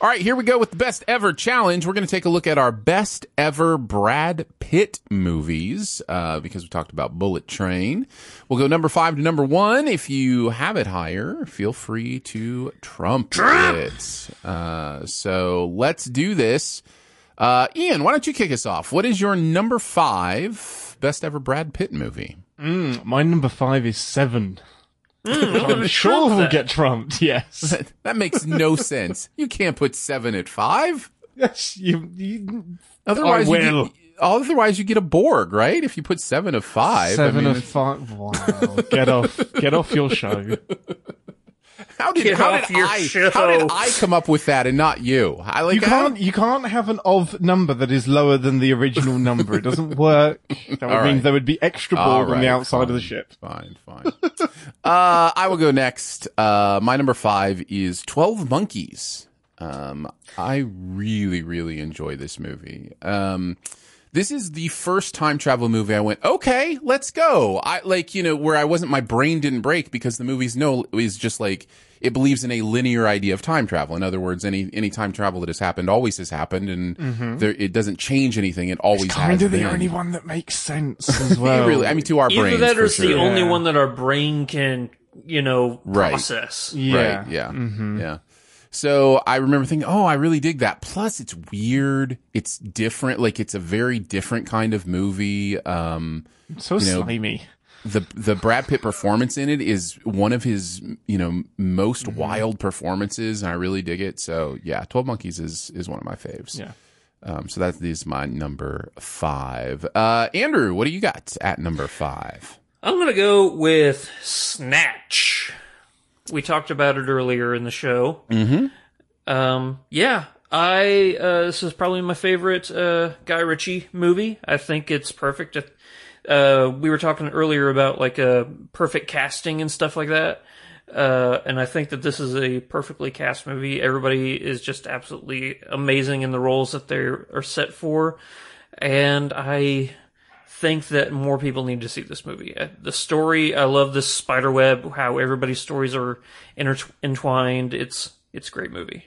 All right, here we go with the best ever challenge. We're going to take a look at our best ever Brad Pitt movies uh, because we talked about Bullet Train. We'll go number five to number one. If you have it higher, feel free to trump, it. Uh, so let's do this. Uh, Ian, why don't you kick us off? What is your number five best ever Brad Pitt movie? Mm, my number five is Seven. Mm, I'm I'm sure trump will get trumped. Yes. that makes no sense. You can't put seven at five. yes. You. you Otherwise, I you will. get, otherwise you get a Borg, right? If you put seven of five. I Seven mean, of five. Wow. Get off. Get off your show. How did Get how did I show. how did I come up with that and not you? I like You can't. You can't have an of number that is lower than the original number. It doesn't work. That would All mean right. there would be extra All Borg on the right, outside of the ship. Fine, fine. uh, I will go next. Uh, my number five is Twelve Monkeys. Um, I really, really enjoy this movie. Um, this is the first time travel movie I went, okay, let's go. I like, you know, where I wasn't, my brain didn't break because the movie's no, is just like, it believes in a linear idea of time travel. In other words, any, any time travel that has happened always has happened and there, it doesn't change anything. It always has Kind of the been. only one that makes sense as well. really, I mean, to our Either brains. that or for it's the sure. only one that our brain can, you know, Right. process. yeah. Right. Yeah. Mhm. Yeah. So I remember thinking, oh, I really dig that. Plus, it's weird. It's different. Like it's a very different kind of movie. Um, So You know, slimy. the the Brad Pitt performance in it is one of his you know most wild performances, and I really dig it. So yeah, Twelve Monkeys is is one of my faves. Yeah. Um, so that is my number five. Uh, Andrew, what do you got at number five? I'm gonna go with Snatch. We talked about it earlier in the show. Mm-hmm. Um, yeah, I uh, this is probably my favorite uh, Guy Ritchie movie. I think it's perfect. uh, we were talking earlier about like a perfect casting and stuff like that. Uh, and I think that this is a perfectly cast movie. Everybody is just absolutely amazing in the roles that they are set for. And I think that more people need to see this movie. Uh, The story, I love this spider web, how everybody's stories are intertwined. It's, it's a great movie.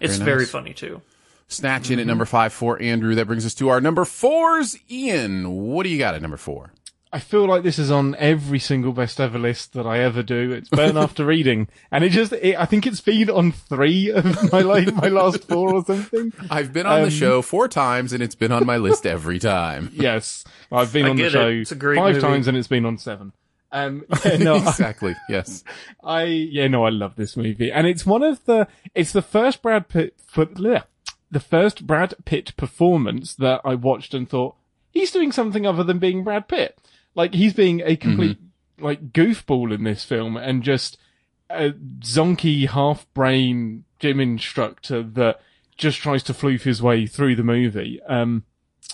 It's Very very funny too. Snatch in at number five for Andrew. That brings us to our number fours. Ian, what do you got at number four? I feel like this is on every single best ever list that I ever do. It's burn after reading, and it just, it, I think it's been on three of my like my last four or something. I've been on the Um, show four times and it's been on my list every time. Yes, I've been I on the get it. show It's a great five movie. times, and it's been on seven. Um, yeah, no, I- exactly. Yes. I yeah no I love this movie and it's one of the it's the first Brad Pitt for, bleh, the first Brad Pitt performance that I watched and thought he's doing something other than being Brad Pitt like he's being a complete like goofball in this film and just a zonky half brain gym instructor that just tries to floof his way through the movie um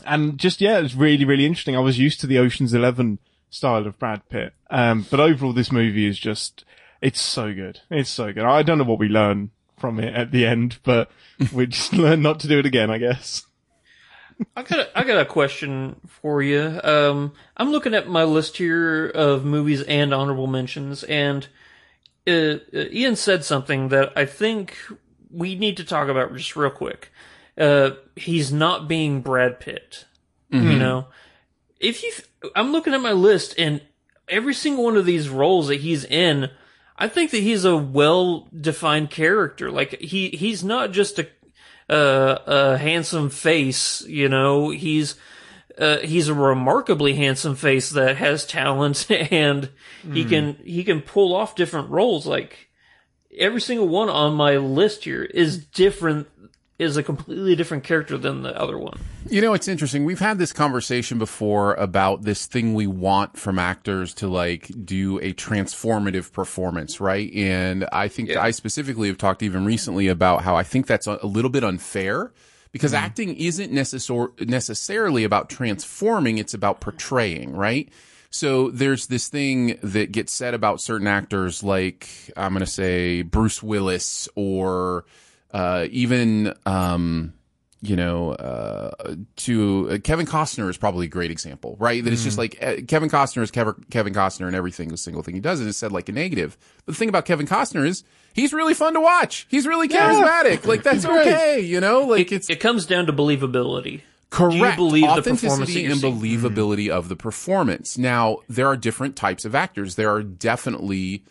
and just yeah it's really really interesting I was used to the Ocean's 11 style of Brad Pitt um but overall this movie is just it's so good. It's so good. I don't know what we learn from it at the end, but we just learn not to do it again, I guess. I got a, I got a question for you. Um, I'm looking at my list here of movies and honorable mentions, and uh, uh, Ian said something that I think we need to talk about just real quick. Uh, he's not being Brad Pitt. You know, if you, I'm looking at my list, and every single one of these roles that he's in, I think that he's a well-defined character. Like he, he's not just a uh, a handsome face. You know, he's uh, he's a remarkably handsome face that has talent, and he can he can pull off different roles. Like every single one on my list here is different. Is a completely different character than the other one. You know, it's interesting. We've had this conversation before about this thing we want from actors to like do a transformative performance, right? And I think Yeah. I specifically have talked even recently about how I think that's a, little bit unfair because mm-hmm. acting isn't necessor- necessarily about transforming, it's about portraying, right? So there's this thing that gets said about certain actors, like I'm going to say Bruce Willis or uh, even um, you know, uh, to uh, Kevin Costner is probably a great example, right? That it's just like uh, Kevin Costner is Kevin, Kevin Costner and every single single thing he does is said like a negative. But the thing about Kevin Costner is he's really fun to watch. He's really charismatic. Like that's okay, you know, like it's It comes down to believability. Correct. Do you believe the performance that Authenticity you're and seeing? believability of the performance. Now, there are different types of actors. There are definitely,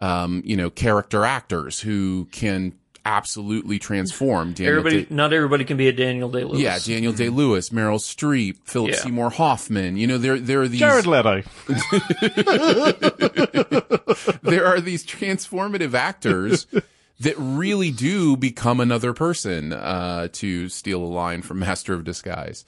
um, you know, character actors who can absolutely transformed. Daniel Everybody, Day- not everybody can be a Daniel Day Lewis. yeah, Daniel Day Lewis, Meryl Streep, Philip Yeah. Seymour Hoffman. You know, there there are these Jared Leto. there are these transformative actors that really do become another person, uh, to steal a line from Master of Disguise.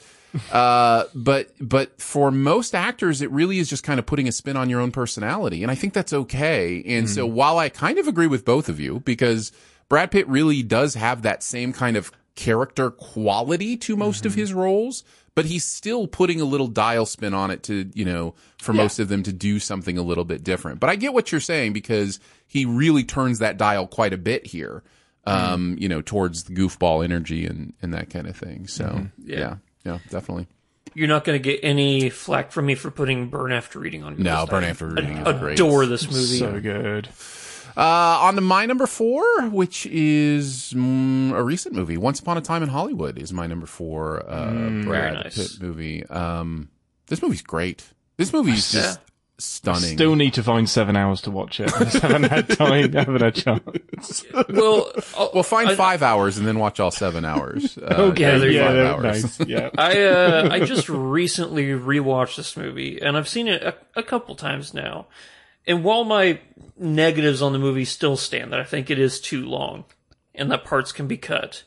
Uh, but, but for most actors, it really is just kind of putting a spin on your own personality. And I think that's okay. And so while I kind of agree with both of you, because Brad Pitt really does have that same kind of character quality to most of mm-hmm. his roles, but he's still putting a little dial spin on it to, you know, for most of them to do something a little bit different. But I get what you're saying because he really turns that dial quite a bit here, mm-hmm. um, you know, towards the goofball energy and, and that kind of thing. So, mm-hmm. yeah. yeah, definitely. You're not going to get any flack from me for putting Burn After Reading on your No, list. Burn After Reading is ad- great. Adore this movie. So good. Uh, on to my number four, which is mm, a recent movie. Once Upon a Time in Hollywood is my number four uh, Brad nice. Pitt movie. Um, this movie's great. This movie's just stunning. Still need to find seven hours to watch it. I haven't had time, haven't had a chance. well, uh, well, find I- five hours and then watch all seven hours. Uh, Okay, every yeah, five that- hours. nice. Yeah. I uh, I just recently rewatched this movie, and I've seen it a, a couple times now. And while my negatives on the movie still stand, that I think it is too long, and that parts can be cut,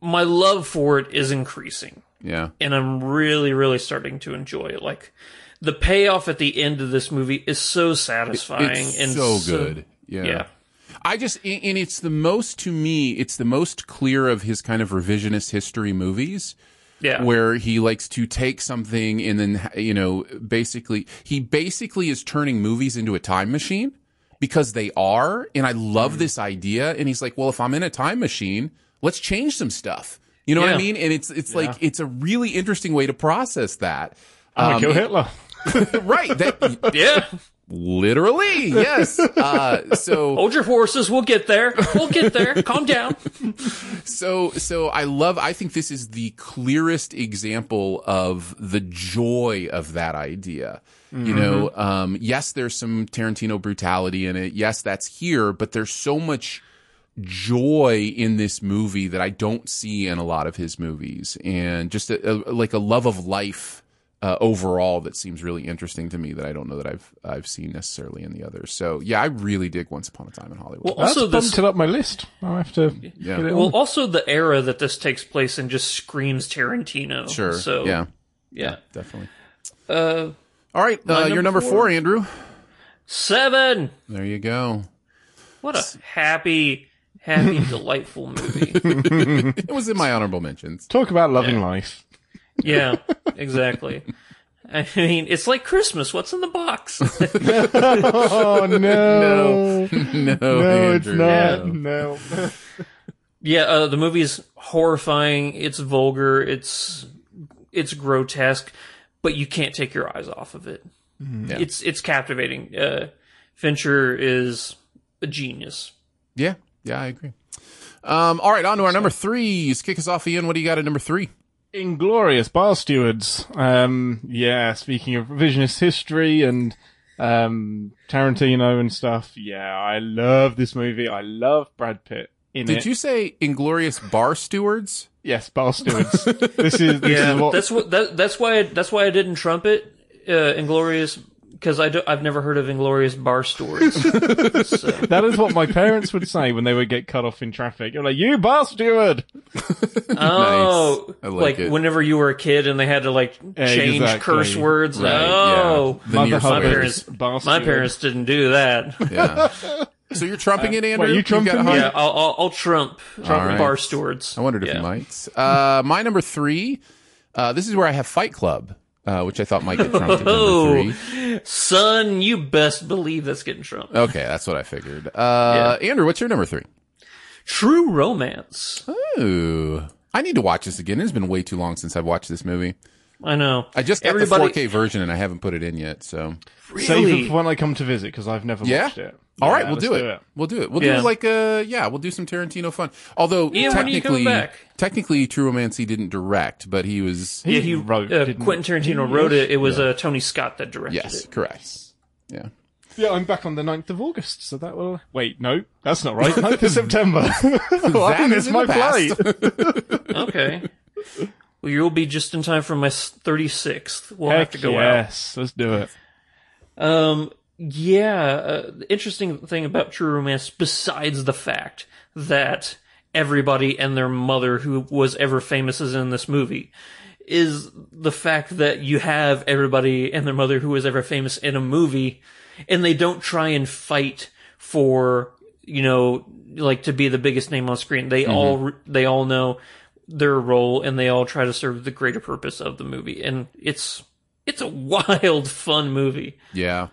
my love for it is increasing, Yeah. and I'm really, really starting to enjoy it. Like the payoff at the end of this movie is so satisfying It's and so good. Yeah. yeah. I just, and and it's the most, to me, it's the most clear of his kind of revisionist history movies Yeah. where he likes to take something and then you know basically he basically is turning movies into a time machine because they are and I love Mm. this idea and he's like well if I'm in a time machine let's change some stuff you know what I mean and it's it's like it's a really interesting way to process that I'm Um, kill Hitler. right that Yeah. literally yes uh so Hold your horses. We'll get there. We'll get there. Calm down. So, so I love, I think this is the clearest example of the joy of that idea. You know, um, yes, there's some Tarantino brutality in it. Yes, that's here, but there's so much joy in this movie that I don't see in a lot of his movies and just a, a, like a love of life. Uh, overall, that seems really interesting to me that I don't know that I've I've seen necessarily in the others. So yeah, I really dig Once Upon a Time in Hollywood. Well, That's also this. bumped it up my list. I'll have to Yeah. get it Well, on. also the era that this takes place in just screams Tarantino. sure, So yeah, yeah. definitely. Uh, All right, uh, My your number number four, four. Andrew. seven. There you go. What a happy, happy, delightful movie. It was in my honorable mentions. Talk about loving life. Yeah, exactly. I mean, it's like Christmas. What's in the box? Oh no, no, no, it's Andrew, not. no. No. yeah, uh, the movie's horrifying. It's vulgar. It's it's grotesque, but you can't take your eyes off of it. Yeah. It's it's captivating. Uh, Fincher is a genius. Yeah, yeah, I agree. Um, all right, on to our number threes. Kick us off, Ian. What do you got at number three? Inglorious Bar Stewards. Um, yeah, speaking of revisionist history and um, Tarantino and stuff, yeah, I love this movie. I love Brad Pitt in Did it. you say Inglorious Bar Stewards? Yes, Bar Stewards. this is this Yeah, is what that's what that, that's why I, that's why I didn't trumpet uh, Inglorious because I do, I've never heard of Inglorious bar stewards. so, that is what my parents would say when they would get cut off in traffic. You're like, you bar steward. oh, I like it. whenever you were a kid and they had to like change Exactly. curse words. Right, oh, yeah. The Mother near Hubbard. swears. parents, Bar my parents didn't do that. Yeah. so you're trumping it, Andrew? wait, you You've trumping got me? yeah, I'll, I'll, I'll trump, trump right. bar stewards. I wondered if Yeah. you might. Uh, my number three. Uh, this is where I have Fight Club, uh, which I thought might get trumped at number Oh, three. son, you best believe that's getting trumped. Okay, that's what I figured. Uh, Andrew, what's your number three? True romance. Ooh. I need to watch this again. It's been way too long since I've watched this movie. I know. I just got Everybody- the 4K version and I haven't put it in yet. So Save Really? it when I come to visit because I've never yeah, watched it. all right, Yeah, we'll let's do it. We'll do it. We'll Yeah. do like uh yeah, we'll do some Tarantino fun. Although Ian, when are you technically, back? technically, True Romance he didn't direct, but he was Yeah, he wrote, Uh, didn't Quentin he? Tarantino wrote it. It was uh, Tony Scott that directed yes, it. correct. Yeah, Yeah, I'm back on the 9th of August, so that will. Wait, no, that's not right. 9th of September. well, I That missed is in my the past. flight. Okay. Well, you'll be just in time for my thirty sixth. We'll have to go out. yes, let's do it. Um. Yeah. Uh, the interesting thing about True Romance, besides the fact that everybody and their mother who was ever famous is in this movie, is the fact that you have everybody and their mother who was ever famous in a movie, and they don't try and fight for you know like to be the biggest name on screen. They all they all know their role and they all try to serve the greater purpose of the movie, and it's it's a wild, fun movie. yeah,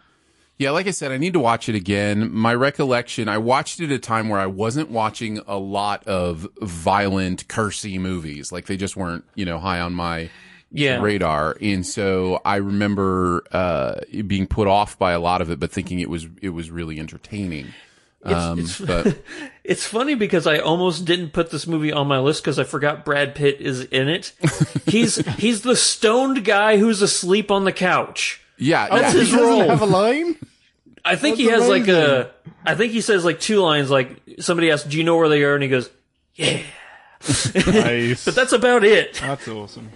yeah. Like I said, I need to watch it again. My recollection, I watched it at a time where I wasn't watching a lot of violent, cursy movies. Like they just weren't, you know, high on my Yeah, radar and so i remember uh being put off by a lot of it but thinking it was it was really entertaining um it's- but It's funny because I almost didn't put this movie on my list because I forgot Brad Pitt is in it. He's he's the stoned guy who's asleep on the couch. yeah That's yeah, his He role. have a line. I think That's he has like a. I think he says like two lines. Like somebody asks, "Do you know where they are?" And he goes, "Yeah." Nice. "But that's about it." That's awesome.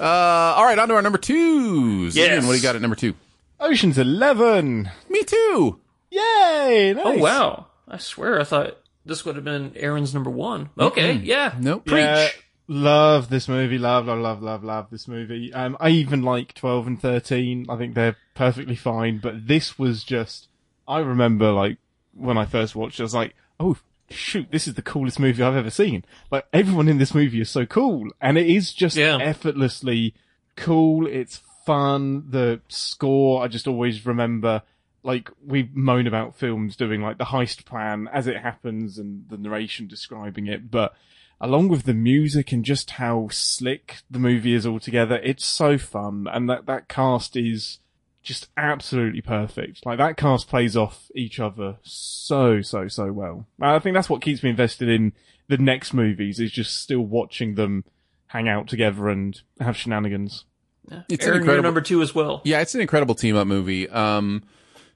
uh all right on to our number twos Yes. Ian, what do you got at number two Ocean's Eleven. me too Yay! Nice. Oh wow! I swear I thought this would have been Aaron's number one. Okay, yeah, nope preach. Yeah, love this movie. Love, love, love, love, love this movie. Um, I even like 12 and 13. I think they're perfectly fine, but this was just, I remember like when I first watched it, I was like, oh, shoot, this is the coolest movie I've ever seen. Like everyone in this movie is so cool, and it is just Yeah. effortlessly cool. It's fun. The score, I just always remember. Like we moan about films doing like the heist plan as it happens and the narration describing it, but along with the music and just how slick the movie is altogether, it's so fun. And that, that cast is just absolutely perfect. Like that cast plays off each other so, so, so well. And I think that's what keeps me invested in the next movies is just still watching them hang out together and have shenanigans. It's Aaron, an you're incredible number two as well. Yeah, it's an incredible team up movie. Um,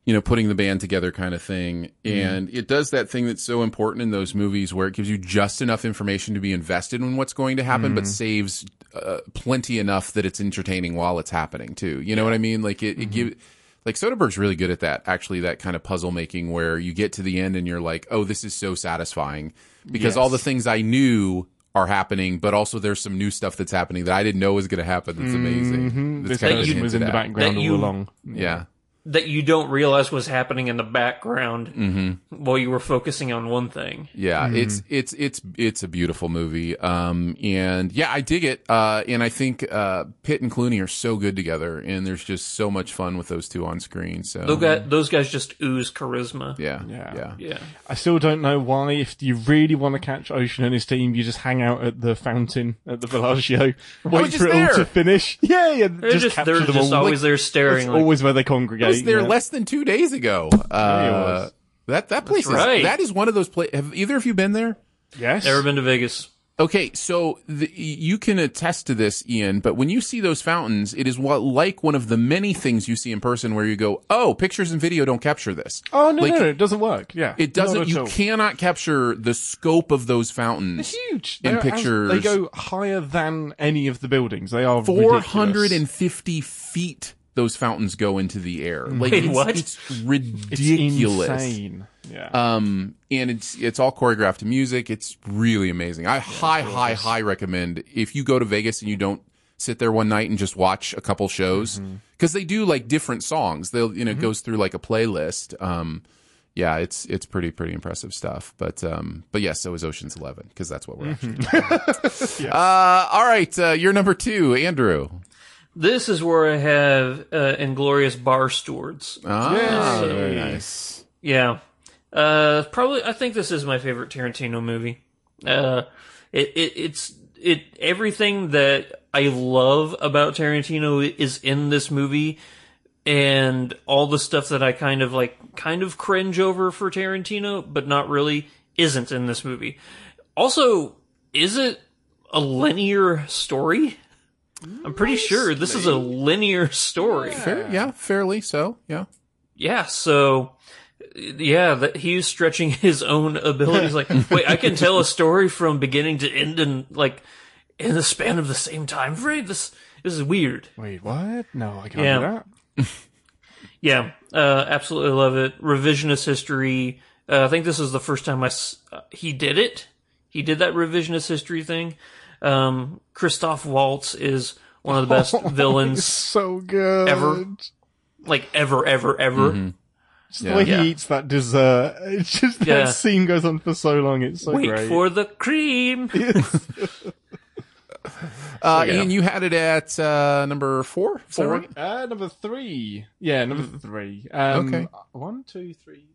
you know, putting the band together kind of thing. And it does that thing that's so important in those movies where it gives you just enough information to be invested in what's going to happen, but saves uh, plenty enough that it's entertaining while it's happening too. You know what I mean? Like it, it gives, like Soderbergh's really good at that, actually, that kind of puzzle making where you get to the end and you're like, oh, this is so satisfying because all the things I knew are happening, but also there's some new stuff that's happening that I didn't know was going to happen. That's amazing. Mm-hmm. That's This kind of person was in hinted the background That all you- along. Yeah. That you don't realize was happening in the background Mm-hmm. while you were focusing on one thing. Yeah, it's it's it's it's a beautiful movie. Um, and yeah, I dig it. Uh, and I think uh, Pitt and Clooney are so good together, and there's just so much fun with those two on screen. So Those guys, those guys just ooze charisma. yeah, Yeah. yeah, Yeah. I still don't know why. If you really want to catch Ocean and his team, you just hang out at the fountain at the Bellagio, wait for it there. all to finish. Yeah, yeah. They're just, just, capture they're them just all. always there It's staring. Like, always where they congregate. Was there yeah. less than two days ago. Uh, was. that that place is right. that is one of those places. Have either of you been there? Yes. Ever been to Vegas. Okay, so the, you can attest to this, Ian. But when you see those fountains, it is what like one of the many things you see in person where you go, "Oh, pictures and video don't capture this." Oh no, Like, no, no, it doesn't work. Yeah, It doesn't. at You all. cannot capture the scope of those fountains. It's huge. in They're as- pictures. they go higher than any of the buildings. They are Four ridiculous. hundred and fifty feet. Those fountains go into the air. Like Wait, it's, what? It's It's ridiculous. insane. Yeah. Um, and it's it's all choreographed to music. It's really amazing. I high high high recommend if you go to Vegas and you don't sit there one night and just watch a couple shows because they do like different songs. They'll you know it goes through like a playlist. Um, yeah, it's it's pretty pretty impressive stuff. But um, but yes, so is Ocean's Eleven because that's what we're actually. Talking about. Uh, all right, uh, you're number two, Andrew. This is where I have uh, Inglorious Bar Stewards. Ah, Yay. very nice. Yeah. Uh, probably, I think this is my favorite Tarantino movie. Uh, it, it, it's, it, everything that I love about Tarantino is in this movie. And all the stuff that I kind of like, kind of cringe over for Tarantino, but not really, isn't in this movie. Also, is it a linear story? I'm pretty sure this is a linear story. Fair, yeah, fairly so. Yeah. Yeah, so yeah, that he's stretching his own abilities. Like, wait, I can tell a story from beginning to end in like in the span of the same time frame. This this is weird. Wait, what? No, I can't Yeah. do that. Yeah, uh, absolutely love it. Revisionist history. Uh, I think this is the first time I s- uh, he did it. He did that revisionist history thing. Um, Christoph Waltz is one of the best It's villains, so good. Ever. like ever, ever, ever. Just the way Yeah. he eats that dessert. It's just Yeah. that scene goes on for so long. It's so Wait great. for the cream. Uh, yeah. Ian, you had it at uh, number four. Four. right? Uh, number three. Yeah, number three. Um, Okay. One, two, three, two.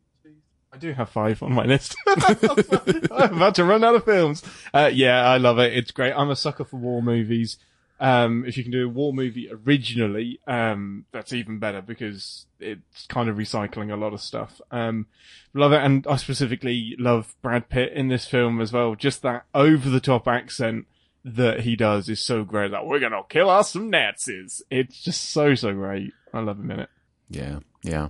I do have five on my list. I'm about to run out of films. Uh, yeah, I love it. It's great. I'm a sucker for war movies. Um, if you can do a war movie originally, um, that's even better because it's kind of recycling a lot of stuff. Um, love it. And I specifically love Brad Pitt in this film as well. Just that over the top accent that he does is so great. Like, we're gonna kill us some Nazis. It's just so, so great. I love him in it. Yeah, yeah.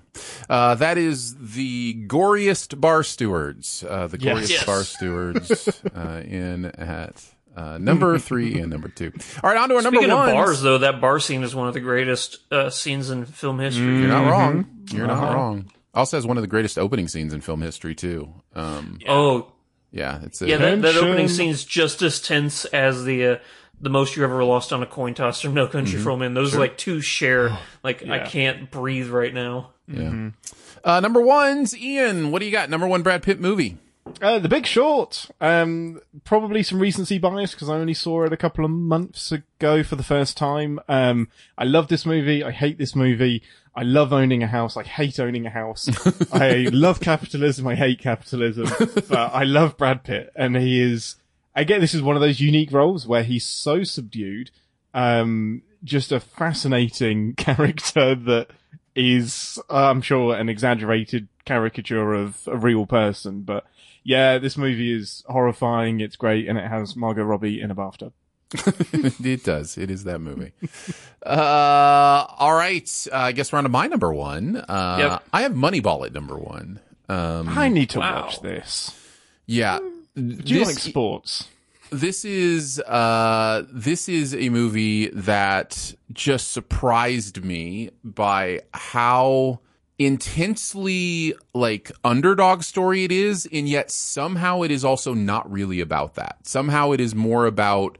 Uh, that is the goriest bar stewards. Uh, the Yes. goriest Yes. bar stewards uh, in at uh, number three and number two. All right, on to our number Speaking one. of bars, though, that bar scene is one of the greatest uh, scenes in film history. You're not wrong. You're not Uh-huh. wrong. Also has one of the greatest opening scenes in film history too. Um, Oh, yeah, it's a, yeah, that, that opening Tension. scene's just as tense as the uh, the most you ever lost on a coin toss from No Country Mm-hmm. for Old Men. Those are like two share. Like I can't breathe right now. yeah. Uh, number ones, Ian. What do you got? Number one Brad Pitt movie. Uh, the Big Short. Um, probably some recency bias because I only saw it a couple of months ago for the first time. Um, I love this movie. I hate this movie. I love owning a house. I hate owning a house. I love capitalism. I hate capitalism. but I love Brad Pitt, and he is. Again, this is one of those unique roles where he's so subdued. Um, just a fascinating character that is, I'm sure, an exaggerated caricature of a real person, but yeah, this movie is horrifying. It's great, and it has Margot Robbie in a bathtub. it does. It is that movie. uh, all right. Uh, I guess we're on to my number one. Uh, Yep. I have Moneyball at number one. Um, I need to Wow. watch this. yeah. Do you This- like sports? this is uh this is a movie that just surprised me by how intensely like underdog story it is and yet somehow it is also not really about that somehow it is more about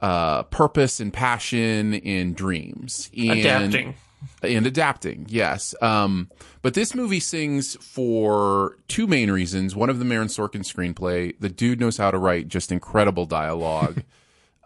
uh purpose and passion and dreams and Adapting. And adapting yes. Um but this movie sings for two main reasons. One of them aaron sorkin screenplay. The dude knows how to write just incredible dialogue.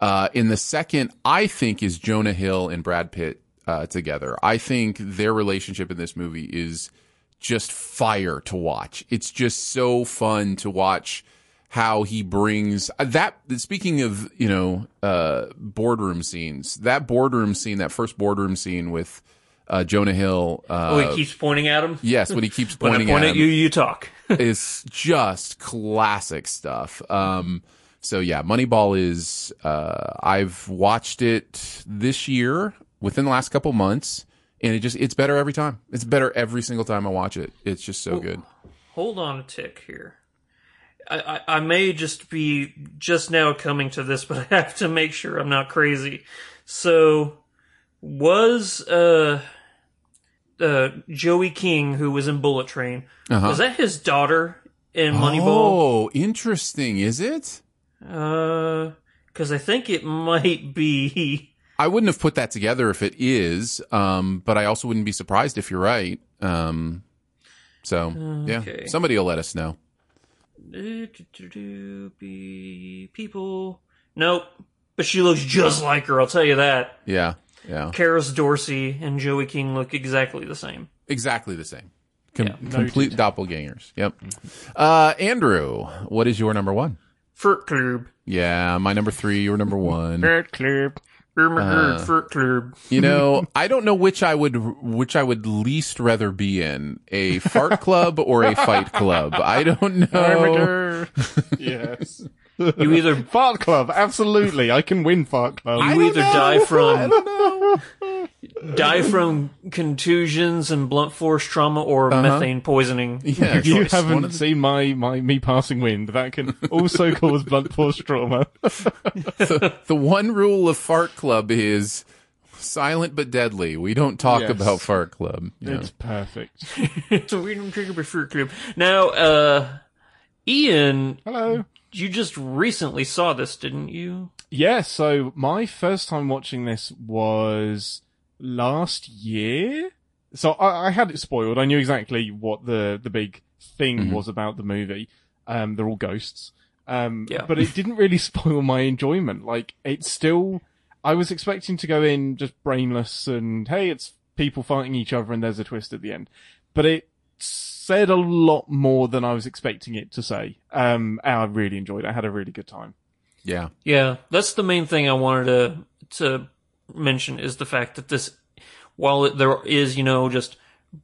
Uh in the second i think is jonah hill and brad pitt uh together. I think their relationship in this movie is just fire to watch. It's just so fun to watch how he brings uh, that speaking of you know uh boardroom scenes that boardroom scene that first boardroom scene with uh jonah hill uh oh, he keeps pointing at him. yes when he keeps pointing When I point at, at him, you, you talk. is just classic stuff um so yeah moneyball is uh i've watched it this year within the last couple months and it just it's better every time it's better every single time i watch it it's just so good Hold on a tick here. I, I, I may just be just now coming to this, but I have to make sure I'm not crazy. So, was uh, uh, Joey King, who was in Bullet Train, Uh-huh. was that his daughter in Moneyball? oh interesting is it Uh, because I think it might be. I wouldn't have put that together if it is, um, but I also wouldn't be surprised if you're right. Um, so yeah, somebody will let us know. Be people. Nope. But she looks just like her, I'll tell you that. Yeah, yeah, Kerris Dorsey and Joey King look exactly the same. exactly the same. Com- Yeah. complete doppelgangers. Yep. Uh, Andrew, what is your number one? Furt Club. Yeah, my number three. Your number one. Bird Club. Irma Furt Club. You know, I don't know which I would which I would least rather be in a fart club or a fight club. I don't know. Yes. You either Fart Club, absolutely. I can win Fart Club. I you don't either know. die from die from contusions and blunt force trauma or methane poisoning. Yeah, you haven't of the- seen my, my me passing wind. That can also cause blunt force trauma. the one rule of Fart Club is silent but deadly. We don't talk Yes. about Fart Club. you know. It's perfect. so we don't drink a Furt Club. Now, uh, Ian, Hello. You just recently saw this, didn't you? Yeah, so my first time watching this was last year. So I, I had it spoiled. I knew exactly what the, the big thing was about the movie. Um, they're all ghosts. Um, Yeah. but it didn't really spoil my enjoyment. Like, it's still, I was expecting to go in just brainless and, hey, it's people fighting each other and there's a twist at the end. But it said a lot more than I was expecting it to say. Um, and I really enjoyed it. I had a really good time. yeah. Yeah, that's the main thing I wanted to to mention is the fact that this, while it, there is you know just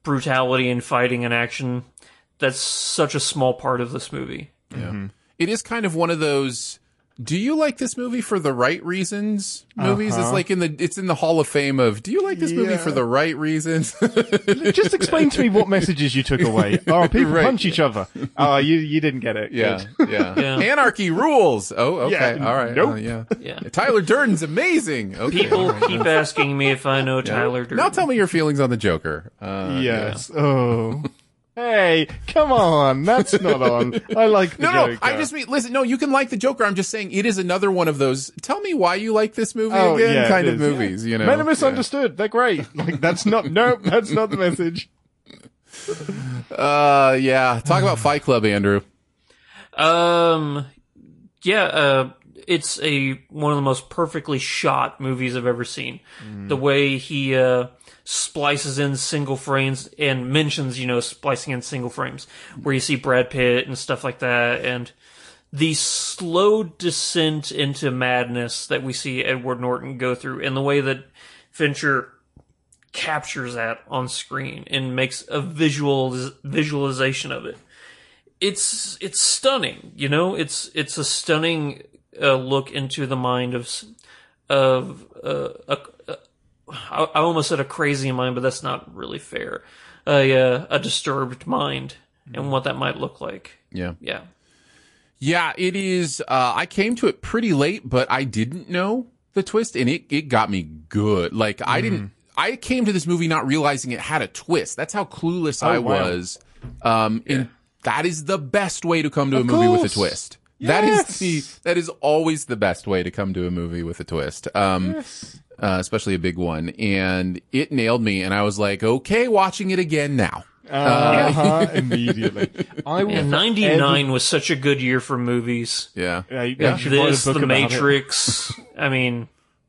brutality and fighting and action, that's such a small part of this movie. Yeah. It is kind of one of those do you like this movie for the right reasons? Movies it's Uh-huh. like in the it's in the Hall of Fame of do you like this movie for the right reasons? Just explain to me what messages you took away. Oh, people Right. punch each other. Oh, you you didn't get it. yeah, yeah. Yeah. Anarchy rules. Oh, okay. Yeah, All right. nope. Oh, yeah. Yeah. Tyler Durden's amazing. Okay. People all right. keep asking me if I know Tyler Durden. Now tell me your feelings on the Joker. Uh, Yes. Oh. Hey, come on. That's not on. I like the No, no, Joker. I just mean, listen, no, you can like the Joker. I'm just saying it is another one of those. Tell me why you like this movie Oh, again yeah, kind it of is. movies, you know? Men are misunderstood. They're great. Like that's not. Nope. That's not the message. Uh, yeah. Talk about Fight Club, Andrew. Um, yeah, uh, it's a one of the most perfectly shot movies I've ever seen. The way he uh, splices in single frames and mentions, you know, splicing in single frames, where you see Brad Pitt and stuff like that, and the slow descent into madness that we see Edward Norton go through, and the way that Fincher captures that on screen and makes a visual visualization of it. It's it's stunning, you know. It's it's a stunning uh, look into the mind of of uh, a, I I almost said a crazy mind, but that's not really fair. A uh, a disturbed mind and what that might look like. Yeah. Yeah. Yeah, it is. Uh, I came to it pretty late, but I didn't know the twist, and it, it got me good. Like, I didn't, I came to this movie not realizing it had a twist. That's how clueless I wow. was. Um, and that is the best way to come to a Of movie with a course. twist. That is the, that is always the best way to come to a movie with a twist. Um, uh, especially a big one. And it nailed me, and I was like, okay, watching it again now. Uh-huh, immediately. I will And forever- 99 was such a good year for movies. Yeah. Yeah, you, Yeah, you should write a this, book The about it. Matrix. I mean,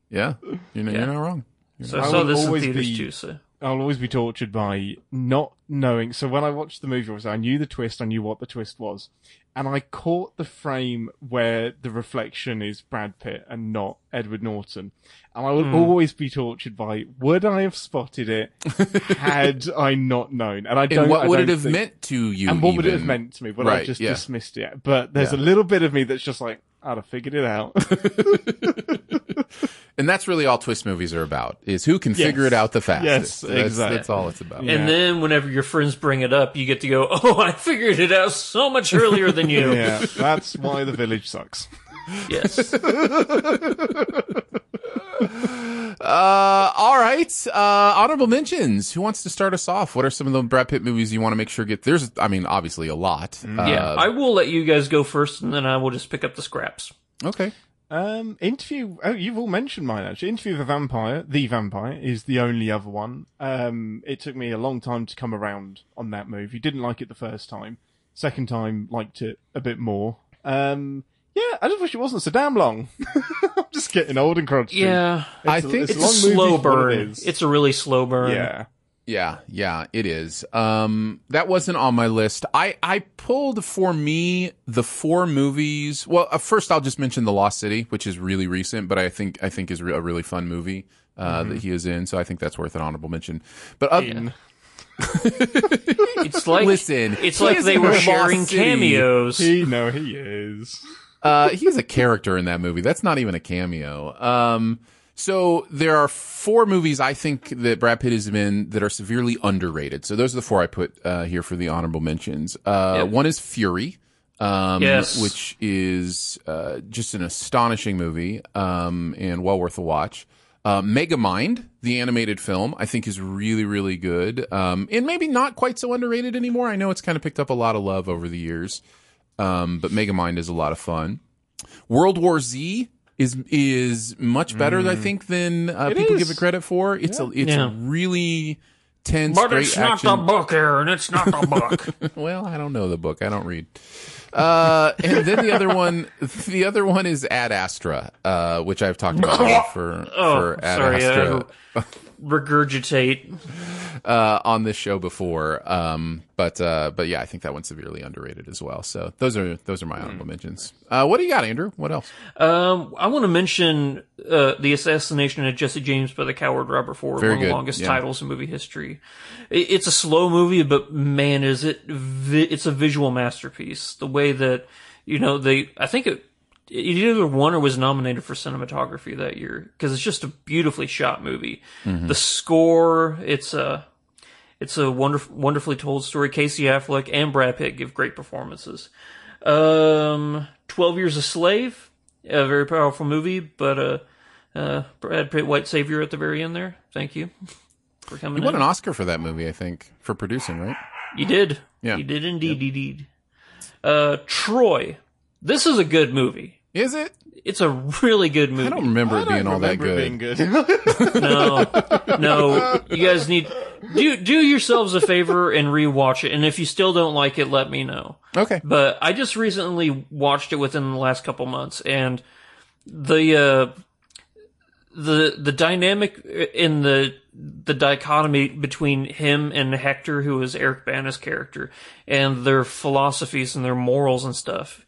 Yeah. You're, not- you're not wrong. so I I saw will this in always theaters be- too. So I'll always be tortured by not knowing. So when I watched the movie, obviously, I knew the twist. I knew what the twist was, and I caught the frame where the reflection is Brad Pitt and not Edward Norton. And I will Hmm. always be tortured by would I have spotted it had I not known? And I don't. And what I would it don't have think- meant to you? And what would it have meant to me? Would I Right, have just yeah. dismissed it? But there's Yeah. a little bit of me that's just like, I'd have figured it out. And that's really all twist movies are about: is who can figure it out the fastest. Yes, that's, exactly. That's all it's about. Yeah. And then whenever your friends bring it up, you get to go, "Oh, I figured it out so much earlier than you." yeah, that's why the village sucks. Yes. Uh, all right. Uh, honorable mentions. Who wants to start us off? What are some of the Brad Pitt movies you want to make sure get? There's, I mean, obviously a lot. yeah. Uh, I will let you guys go first, and then I will just pick up the scraps. okay. Um, interview. Oh, you've all mentioned mine actually. Interview with a Vampire. The Vampire is the only other one. Um, it took me a long time to come around on that movie. Didn't like it the first time. Second time, liked it a bit more. Um, yeah, I just wish it wasn't so damn long. I'm just getting old and crunchy. Yeah. I a- think it's, It's a a long slow for what it burn. It's a really slow burn. yeah. Yeah, yeah, it is. Um, that wasn't on my list. I, I pulled for me the four movies. Well, uh, first I'll just mention The Lost City, which is really recent, but I think, I think is re- a really fun movie, uh, that he is in. So I think that's worth an honorable mention. But other, Yeah. It's like Listen, It's like they in were Lost sharing City. cameos. He, no, he is. Uh, he's a character in that movie. That's not even a cameo. Um, so there are four movies I think that Brad Pitt has been that are severely underrated. So those are the four I put uh, here for the honorable mentions. Uh. One is Fury, um, Yes. which is uh, just an astonishing movie um, and well worth a watch. Uh, Megamind, the animated film, I think is really, really good. Um, and maybe not quite so underrated anymore. I know it's kind of picked up a lot of love over the years. Um, but Megamind is a lot of fun. World War Z is is much better, I think, than uh, people is. give it credit for. It's a it's Yeah. a really tense, But great it's not action. the book, Aaron. It's not the book. well, I don't know the book. I don't read. Uh, and then the other one, the other one is Ad Astra, uh, which I've talked about for Oh, for Ad sorry. Astra I regurgitate. uh, on this show before. Um, but uh, but yeah, I think that one's severely underrated as well. So those are those are my honorable mentions. Uh, what do you got, Andrew? What else? Um, I want to mention uh, the assassination of Jesse James by the coward Robert Ford, Very one of the longest yeah. titles in movie history. It's a slow movie, but man, is it! Vi- it's a visual masterpiece. The way that you know they, I think it, it either won or was nominated for cinematography that year because it's just a beautifully shot movie. Mm-hmm. The score, it's a. It's a wonderful, wonderfully told story. Casey Affleck and Brad Pitt give great performances. Um, Twelve Years a Slave, a very powerful movie, but uh, uh, Brad Pitt, white savior at the very end there. Thank you for coming. You won in. an Oscar for that movie, I think, for producing, right? You did. Yeah. You did indeed, indeed. Uh, Troy. This is a good movie. Is it? It's a really good movie. I don't remember it being all that good. being good. No, no. You guys need. do do yourselves a favor and rewatch it. And if you still don't like it, let me know. Okay. But I just recently watched it within the last couple months, and the uh, the the dynamic in the the dichotomy between him and Hector, who is Eric Bana's character, and their philosophies and their morals and stuff.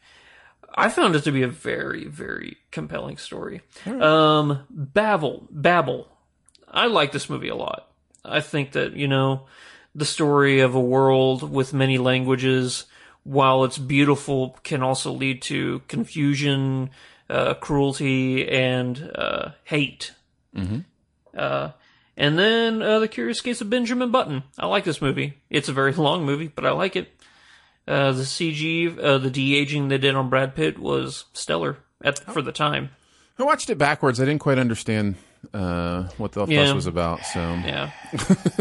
I found it to be a very, very compelling story. Um, Babel, Babel. I like this movie a lot. I think that, you know, the story of a world with many languages, while it's beautiful, can also lead to confusion, uh, cruelty, and uh, hate. Mm-hmm. Uh, and then uh, The Curious Case of Benjamin Button. I like this movie. It's a very long movie, but I like it. Uh, the CG, uh, the de aging they did on Brad Pitt was stellar at, for the time. I watched it backwards. I didn't quite understand uh, what the Yeah. fuss was about. So Yeah.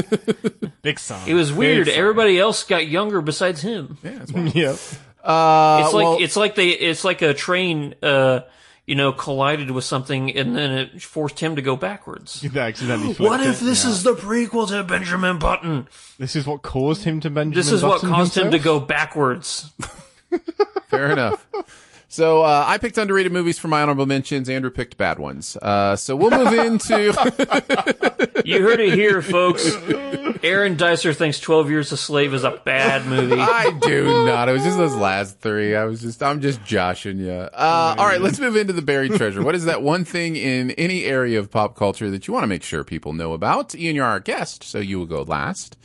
Big sign. It was weird. Big. Everybody else got younger besides him. yeah, that's why. Yep. Uh, It's like well, it's like they it's like a train uh you know collided with something and then it forced him to go backwards. They accidentally What flipped if it. this is the prequel to Benjamin Button? This is what caused him to Benjamin This is what Button caused him to go backwards. Fair enough. So uh, I picked underrated movies for my honorable mentions. Andrew picked bad ones. Uh, so we'll move into. You heard it here, folks. Aaron Dicer thinks Twelve Years a Slave is a bad movie. I do not. It was just those last three. I was just. I'm just joshing you. Uh, all right, let's move into the buried treasure. What is that one thing in any area of pop culture that you want to make sure people know about? Ian, you're our guest, so you will go last.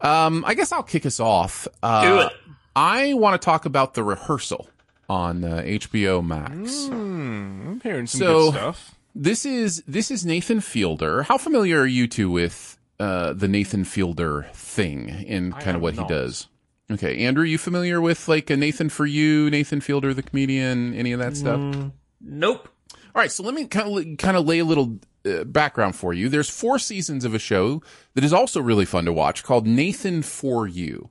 Um, I guess I'll kick us off. Uh, Do it. I want to talk about the rehearsal on uh, HBO Max. I'm hearing some So- good stuff. This is this is Nathan Fielder. How familiar are you two with uh, the Nathan Fielder thing and kind of what not. he does? Okay, Andrew, you familiar with like a Nathan for you, Nathan Fielder, the comedian, any of that stuff? Nope. All right, so let me kind of kind of lay a little uh, background for you. There's four seasons of a show that is also really fun to watch called Nathan for You.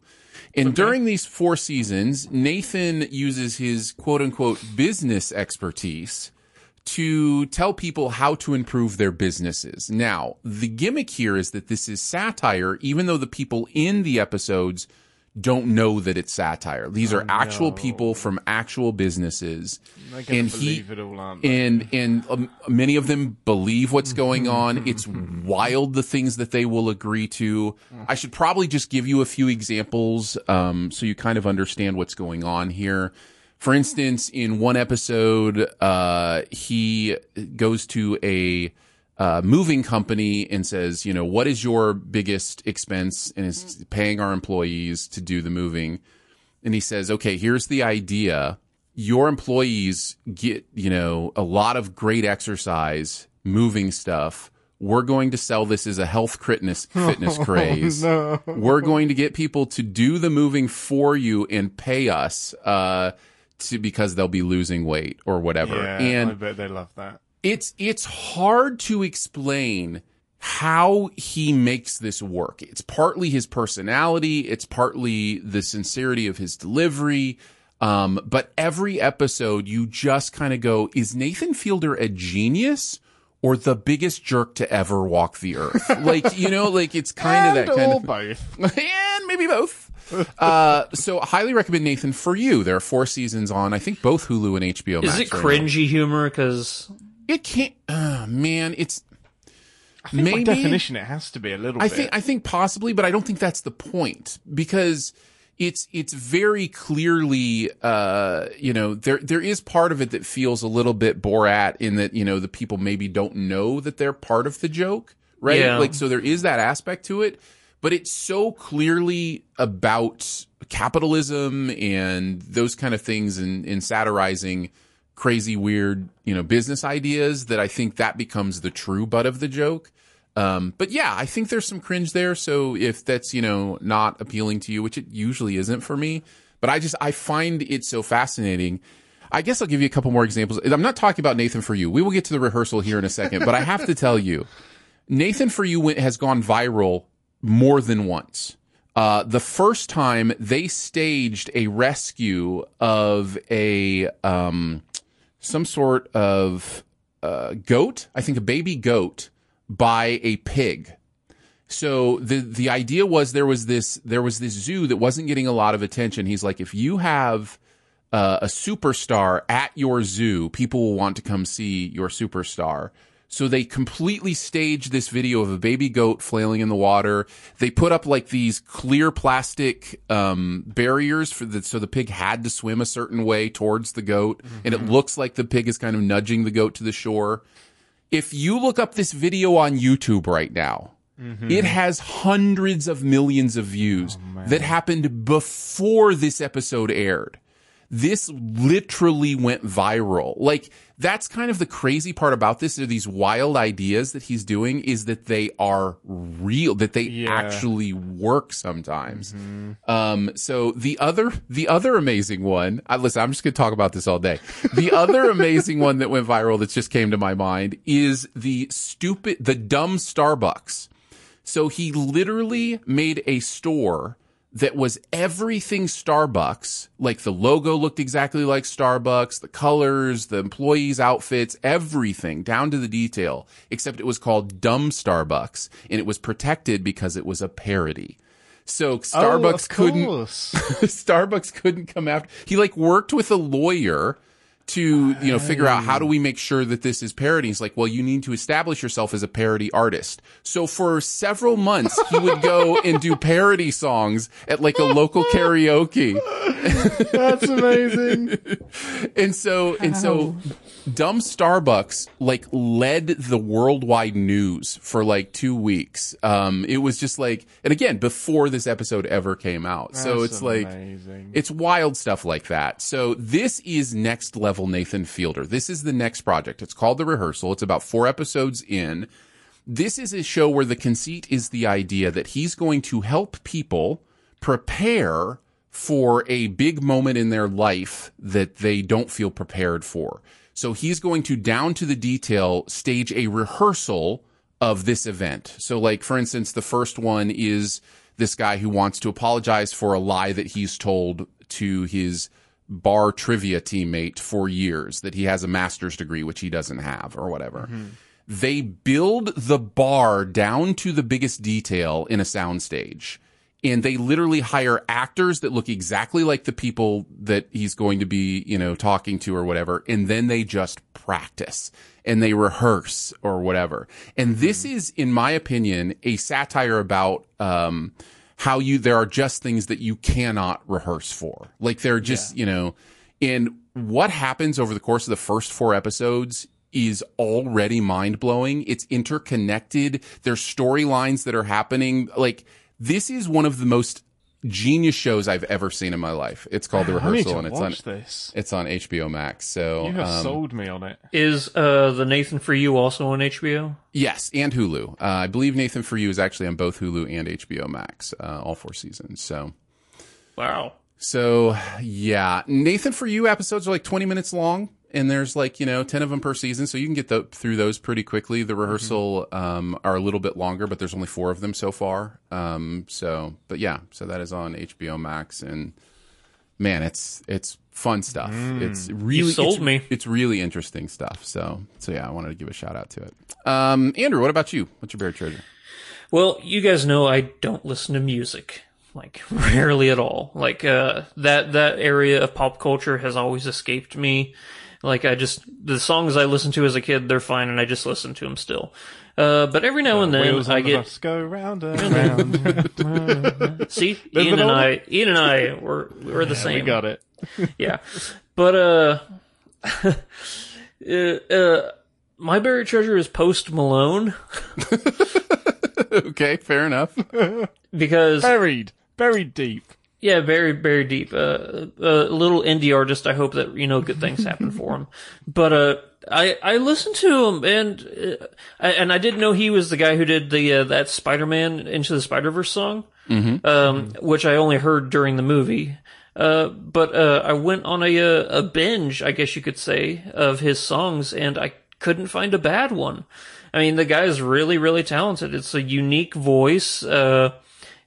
And during these four seasons, Nathan uses his quote unquote business expertise to tell people how to improve their businesses. Now, the gimmick here is that this is satire, even though the people in the episodes don't know that it's satire. These are actual people from actual businesses. And he, it all, and and um, many of them believe what's going on. It's wild the things that they will agree to. I should probably just give you a few examples um, so you kind of understand what's going on here. For instance, in one episode, uh, he goes to a uh, moving company and says, you know, what is your biggest expense? And is paying our employees to do the moving. And he says, okay, here's the idea. Your employees get, you know, a lot of great exercise, moving stuff. We're going to sell this as a health fitness, fitness craze. We're going to get people to do the moving for you and pay us, uh, to, because they'll be losing weight or whatever. yeah, and I bet they love that. It's it's hard to explain how he makes this work. It's partly his personality, it's partly the sincerity of his delivery. Um, but every episode you just kind of go, is Nathan Fielder a genius or the biggest jerk to ever walk the earth? like, you know, like it's kind of that kind of both. and maybe both. Uh, so highly recommend Nathan for you. There are four seasons on, I think both Hulu and HBO Max. Is it right now. cringy humor? Because It can't. Uh, man, it's I think maybe. by definition, it has to be a little I bit. think I think possibly, but I don't think that's the point because it's it's very clearly uh you know there there is part of it that feels a little bit Borat in that you know the people maybe don't know that they're part of the joke right Yeah. like so there is that aspect to it but it's so clearly about capitalism and those kind of things and, and satirizing crazy weird you know business ideas that I think that becomes the true butt of the joke um, but yeah, I think there's some cringe there. So if that's, you know, not appealing to you, which it usually isn't for me, but I just, I find it so fascinating. I guess I'll give you a couple more examples. I'm not talking about Nathan for you. We will get to the rehearsal here in a second, but I have to tell you, Nathan for you went, has gone viral more than once. Uh, the first time they staged a rescue of a, um, some sort of, uh, goat, I think a baby goat by a pig. So the the idea was there was this there was this zoo that wasn't getting a lot of attention. He's like, if you have uh, a superstar at your zoo, people will want to come see your superstar. So they completely staged this video of a baby goat flailing in the water. They put up like these clear plastic um, barriers for the so the pig had to swim a certain way towards the goat, and it looks like the pig is kind of nudging the goat to the shore. If you look up this video on YouTube right now, it has hundreds of millions of views that happened before this episode aired this literally went viral. Like that's kind of the crazy part about this are these wild ideas that he's doing is that they are real, that they Yeah. actually work sometimes. Um, so the other, the other amazing one, I listen, I'm just going to talk about this all day. The other amazing one that went viral that just came to my mind is the stupid, the dumb Starbucks. So he literally made a store that was everything Starbucks. Like the logo looked exactly like Starbucks, the colors, the employees' outfits, everything down to the detail, except it was called Dumb Starbucks and it was protected because it was a parody. So oh, Starbucks oh, couldn't. Starbucks couldn't come after. He like worked with a lawyer to, you know, figure out how do we make sure that this is parody. He's like, well, you need to establish yourself as a parody artist. So for several months, he would go and do parody songs at like a local karaoke. That's amazing. And so, and so dumb Starbucks like led the worldwide news for like two weeks. Um, it was just like, and again, before this episode ever came out. so That's it's like, it's wild stuff like that. So this is next level Nathan Fielder. This is the next project. It's called The Rehearsal. It's about four episodes in. This is a show where the conceit is the idea that he's going to help people prepare for a big moment in their life that they don't feel prepared for. So he's going to down to the detail stage a rehearsal of this event. So like for instance, the first one is this guy who wants to apologize for a lie that he's told to his bar trivia teammate for years that he has a master's degree which he doesn't have or whatever. They build the bar down to the biggest detail in a soundstage and they literally hire actors that look exactly like the people that he's going to be, you know, talking to or whatever. And then they just practice and they rehearse or whatever. And this is, in my opinion, a satire about, um, how you, there are just things that you cannot rehearse for. Like they're just, you know, and what happens over the course of the first four episodes is already mind blowing. It's interconnected. There's storylines that are happening. Like this is one of the most genius shows I've ever seen in my life. It's called The I need Rehearsal to and it's on this. it's on HBO Max. So You have um, sold me on it. Is uh, the Nathan for You also on HBO? yes, and Hulu. Uh, I believe Nathan for You is actually on both Hulu and HBO Max, uh, all four seasons. So Wow. So yeah, Nathan for you episodes are like 20 minutes long and there's like, you know, 10 of them per season. So you can get the, through those pretty quickly. The rehearsal, um, are a little bit longer, but there's only four of them so far. Um, so, but yeah, so that is on HBO Max and man, it's, it's fun stuff. It's really, sold it's, me. It's really interesting stuff. So, so yeah, I wanted to give a shout out to it. Um, Andrew, what about you? What's your buried treasure? Well, you guys know I don't listen to music. Like rarely at all. Like uh that that area of pop culture has always escaped me. Like I just the songs I listened to as a kid, they're fine and I just listen to them still. Uh but every now and then I get go round and round. See, Does Ian and? I Ian and I we're we're the same. we got it. yeah. But uh, uh, uh my buried treasure is Post Malone okay, fair enough. because Buried. Buried deep. Yeah, very very deep. Uh, a little indie artist. I hope that you know good things happen for him. But uh, I I listened to him and uh, I, and I didn't know he was the guy who did the uh, that Spider Man Into the Spider Verse song, um, which I only heard during the movie. Uh, but uh, I went on a uh, a binge, I guess you could say, of his songs, and I couldn't find a bad one. I mean, the guy is really, really talented. It's a unique voice. Uh,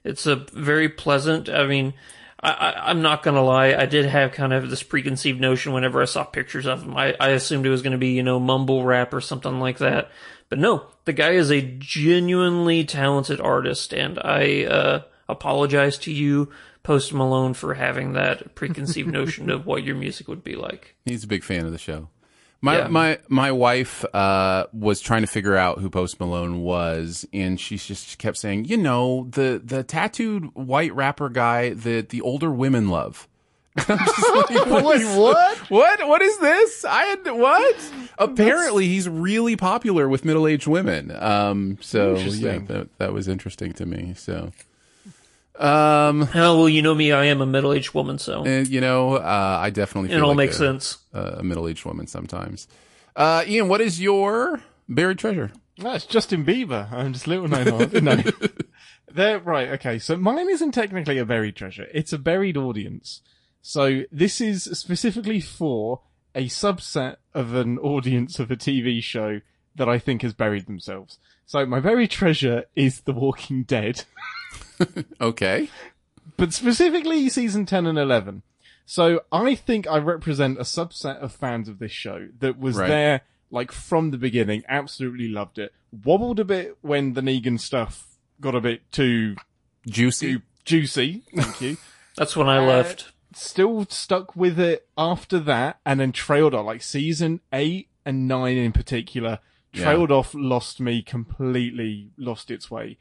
it's a very pleasant. I mean, I, I, I'm not gonna lie. I did have kind of this preconceived notion whenever I saw pictures of him. I, I assumed it was going to be, you know, mumble rap or something like that. But no, the guy is a genuinely talented artist, and I uh, apologize to you, Post Malone, for having that preconceived notion of what your music would be like. He's a big fan of the show. My Yeah. my my wife uh, was trying to figure out who Post Malone was, and she just kept saying, "You know, the the tattooed white rapper guy that the older women love." I'm just like, Wait, what? What? What is this? I had what? Apparently, he's really popular with middle aged women. Um, so yeah, that, that was interesting to me. So, um, Oh well, you know me. I am a middle-aged woman, so and, you know, uh, I definitely it feel all like makes a- sense. a middle aged woman sometimes. Uh, Ian, what is your buried treasure? No, it's Justin Bieber. I'm just little known artist. No. They're right. Okay. So mine isn't technically a buried treasure. It's a buried audience. So this is specifically for a subset of an audience of a TV show that I think has buried themselves. So my buried treasure is The Walking Dead. Okay. but specifically season 10 and 11. So I think I represent a subset of fans of this show that was Right. there like from the beginning, absolutely loved it. Wobbled a bit when the Negan stuff got a bit too, Juicy. too juicy. Thank you. That's when I Uh, left. Still stuck with it after that and then trailed off like season 8 and 9 in particular. Yeah. Trailed off, lost me completely, lost its way.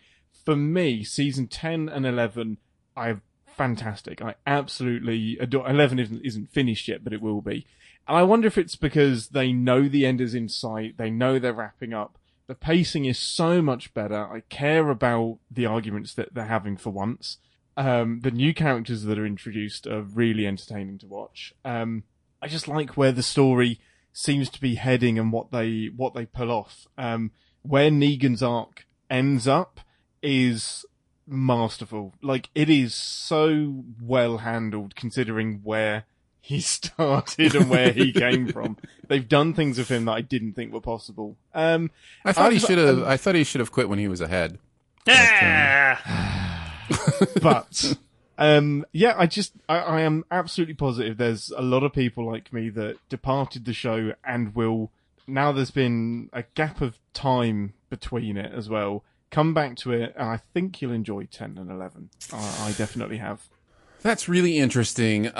For me, season 10 and 11 I fantastic. I absolutely adore. Eleven isn't isn't finished yet, but it will be. And I wonder if it's because they know the end is in sight. They know they're wrapping up. The pacing is so much better. I care about the arguments that they're having for once. Um, the new characters that are introduced are really entertaining to watch. Um, I just like where the story seems to be heading and what they what they pull off. Um, where Negan's arc ends up is masterful. Like it is so well handled considering where he started and where he came from. They've done things with him that I didn't think were possible. Um, I thought he I've- should have. um, I thought he should have quit when he was ahead. Ah! but um yeah i just I, I am absolutely positive there's a lot of people like me that departed the show and will now there's been a gap of time between it as well come back to it and i think you'll enjoy 10 and 11 i, I definitely have That's really interesting. Yeah,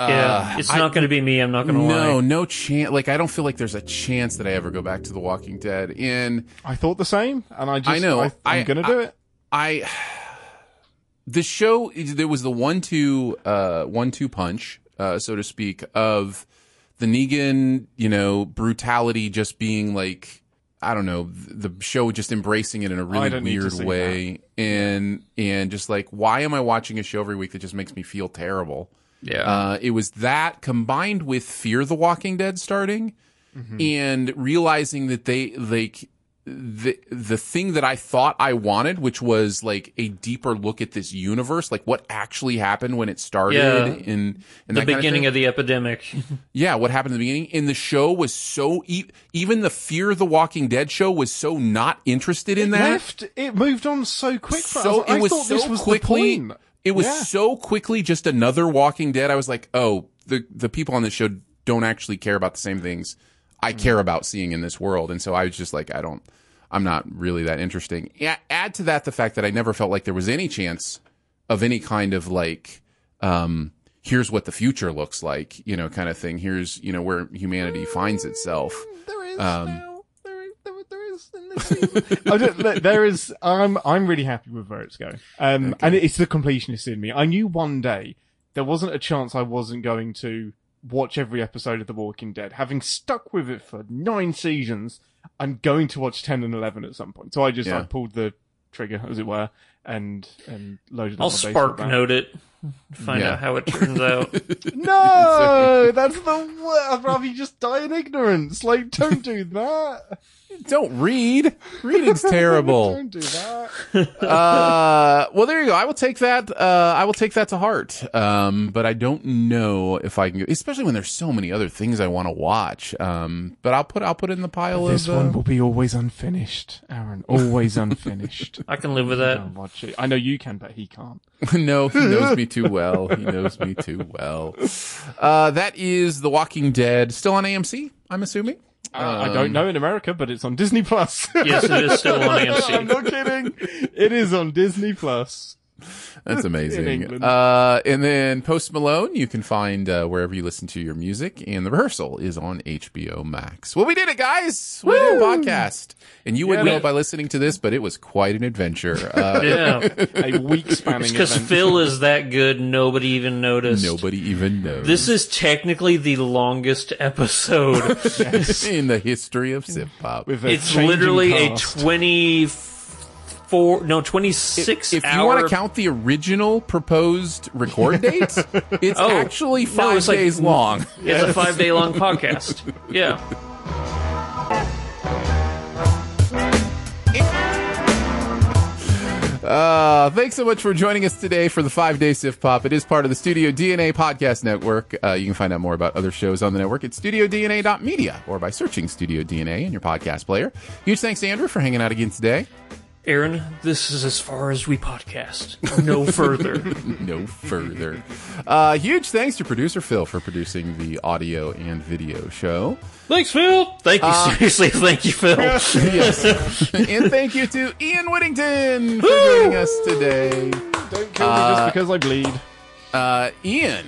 Uh, it's not going to be me. I'm not going to No, lie. no chance. Like I don't feel like there's a chance that I ever go back to The Walking Dead. And i thought the same and i just I know. I, I- i'm gonna do it I the show there was the one two uh one two punch uh so to speak of the Negan you know brutality just being like I don't know the show just embracing it in a really don't need to weird see way and and just like why am I watching a show every week that just makes me feel terrible Yeah. uh, it was that combined with Fear the Walking Dead starting Mm-hmm. and realizing that they like the the thing that I thought I wanted, which was like a deeper look at this universe, like what actually happened when it started Yeah. in, in the beginning of, the epidemic. yeah, what happened in the beginning. And the show was so e- even the Fear the Walking Dead show was so not interested in it that left it moved on so quick for so us. I it was thought so this was quickly the point. it was Yeah. so quickly just another walking dead i was like oh the the people on this show don't actually care about the same things i Hmm. care about seeing in this world and so i was just like i don't i'm not really that interesting add to that the fact that i never felt like there was any chance of any kind of like um here's what the future looks like you know kind of thing here's you know where humanity finds itself There is Um, now. There is, there, there is in this season. I don't, there- there is. I'm I'm really happy with where it's going. Um, and it's the completionist in me. I knew one day there wasn't a chance I wasn't going to watch every episode of The Walking Dead. Having stuck with it for nine seasons, I'm going to watch ten and eleven at some point. So I just Yeah. I pulled the trigger, as it were, and and loaded. I'll up spark note it. Find Yeah. out how it turns out. No, that's the worst. I'd rather you just die in ignorance. Like, don't do that. don't read reading's terrible Don't do that. uh, well, there you go. I will take that. Uh, I will take that to heart. Um, but I don't know if I can, especially when there's so many other things I want to watch. Um, but I'll put I'll put it in the pile This of. one Uh, will be always unfinished, Aaron. Always unfinished. I can live with that. Don't watch Ritchie. I know you can, but he can't. no, he knows me too well. He knows me too well. Uh, that is The Walking Dead. Still on AMC, I'm assuming. Uh, I don't know in America, but it's on Disney Plus. Yes, it is still on AMC. I'm not kidding. It is on Disney Plus. That's amazing. England. Uh, and then Post Malone, you can find uh, wherever you listen to your music, and the rehearsal is on HBO Max. Well, we did it, guys. We did a podcast, and you wouldn't Yeah. know it by listening to this, but it was quite an adventure. Uh, Yeah. A week spanning Because. Phil is that good, nobody even noticed. Nobody even knows. This is technically the longest episode. in the history of Sip Pop. It's literally cast. a 24, no, 26 if you hour. want to count the original proposed record date, it's Oh, actually no, five it's like- days long. It's a five day long podcast. Yeah. Uh, thanks so much for joining us today for the five day SIFTPOP. It is part of the Studio DNA podcast network. Uh, you can find out more about other shows on the network at studiodna.media or by searching Studio DNA in your podcast player. Huge thanks to Andrew for hanging out again today. Aaron, this is as far as we podcast. No further. no further. Uh, huge thanks to producer Phil for producing the audio and video show. Thanks, Phil. Thank you. Seriously, thank you, Phil. yes. and thank you to Ian Whittington for joining us today. Don't kill me just because I bleed. Uh, Ian,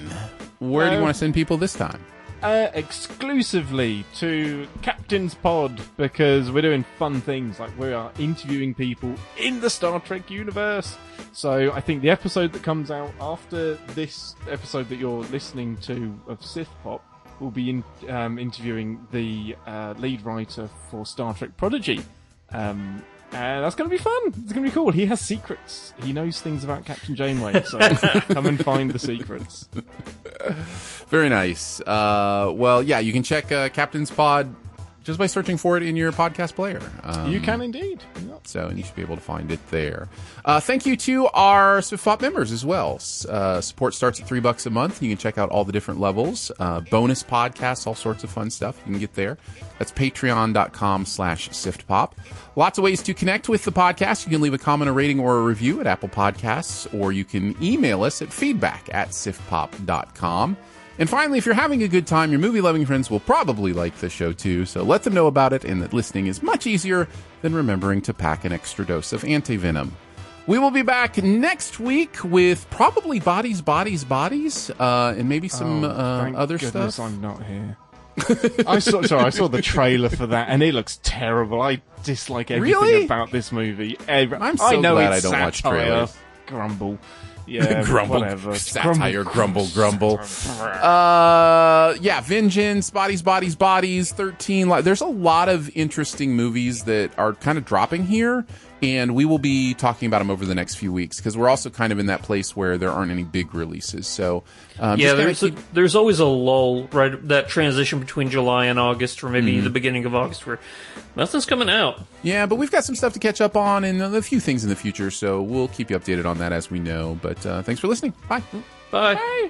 where do you Um, want to send people this time? Uh, exclusively to Captain's Pod because we're doing fun things like we are interviewing people in the Star Trek universe. So I think the episode that comes out after this episode that you're listening to of Sith Pop will be in, um, interviewing the uh, lead writer for Star Trek Prodigy. Um, and that's going to be fun. It's going to be cool. He has secrets. He knows things about Captain Janeway. So come and find the secrets. Very nice. Uh, well, yeah, you can check uh, Captain's Pod just by searching for it in your podcast player. Um, you can indeed. Yeah. So, and you should be able to find it there. Uh, thank you to our SIFTPOP members as well. Uh, support starts at three bucks a month. You can check out all the different levels, uh, bonus podcasts, all sorts of fun stuff. You can get there. That's patreon.com slash siftpop. Lots of ways to connect with the podcast. You can leave a comment, a rating, or a review at Apple Podcasts, or you can email us at feedback at siftpop.com. And finally, if you're having a good time, your movie loving friends will probably like the show too, so let them know about it and that listening is much easier than remembering to pack an extra dose of antivenom. We will be back next week with probably bodies, bodies, bodies, uh, and maybe some Oh, uh, thank other goodness stuff. I'm not here. I saw sorry, I saw the trailer for that and it looks terrible. I dislike everything Really? about this movie. Every- I'm so I know glad I don't watch trailers. Grumble. Yeah, grumble, whatever. satire, grumble, grumble. Uh, yeah, Vengeance, Bodies, Bodies, Bodies, 13. Li- There's a lot of interesting movies that are kind of dropping here, and we will be talking about them over the next few weeks because we're also kind of in that place where there aren't any big releases. So, um, yeah, just kinda there's a, there's always a lull, right? That transition between July and August, or maybe Mm-hmm. the beginning of August, where nothing's coming out. yeah, but we've got some stuff to catch up on and a few things in the future. So we'll keep you updated on that as we know. But uh, thanks for listening. Bye. Bye.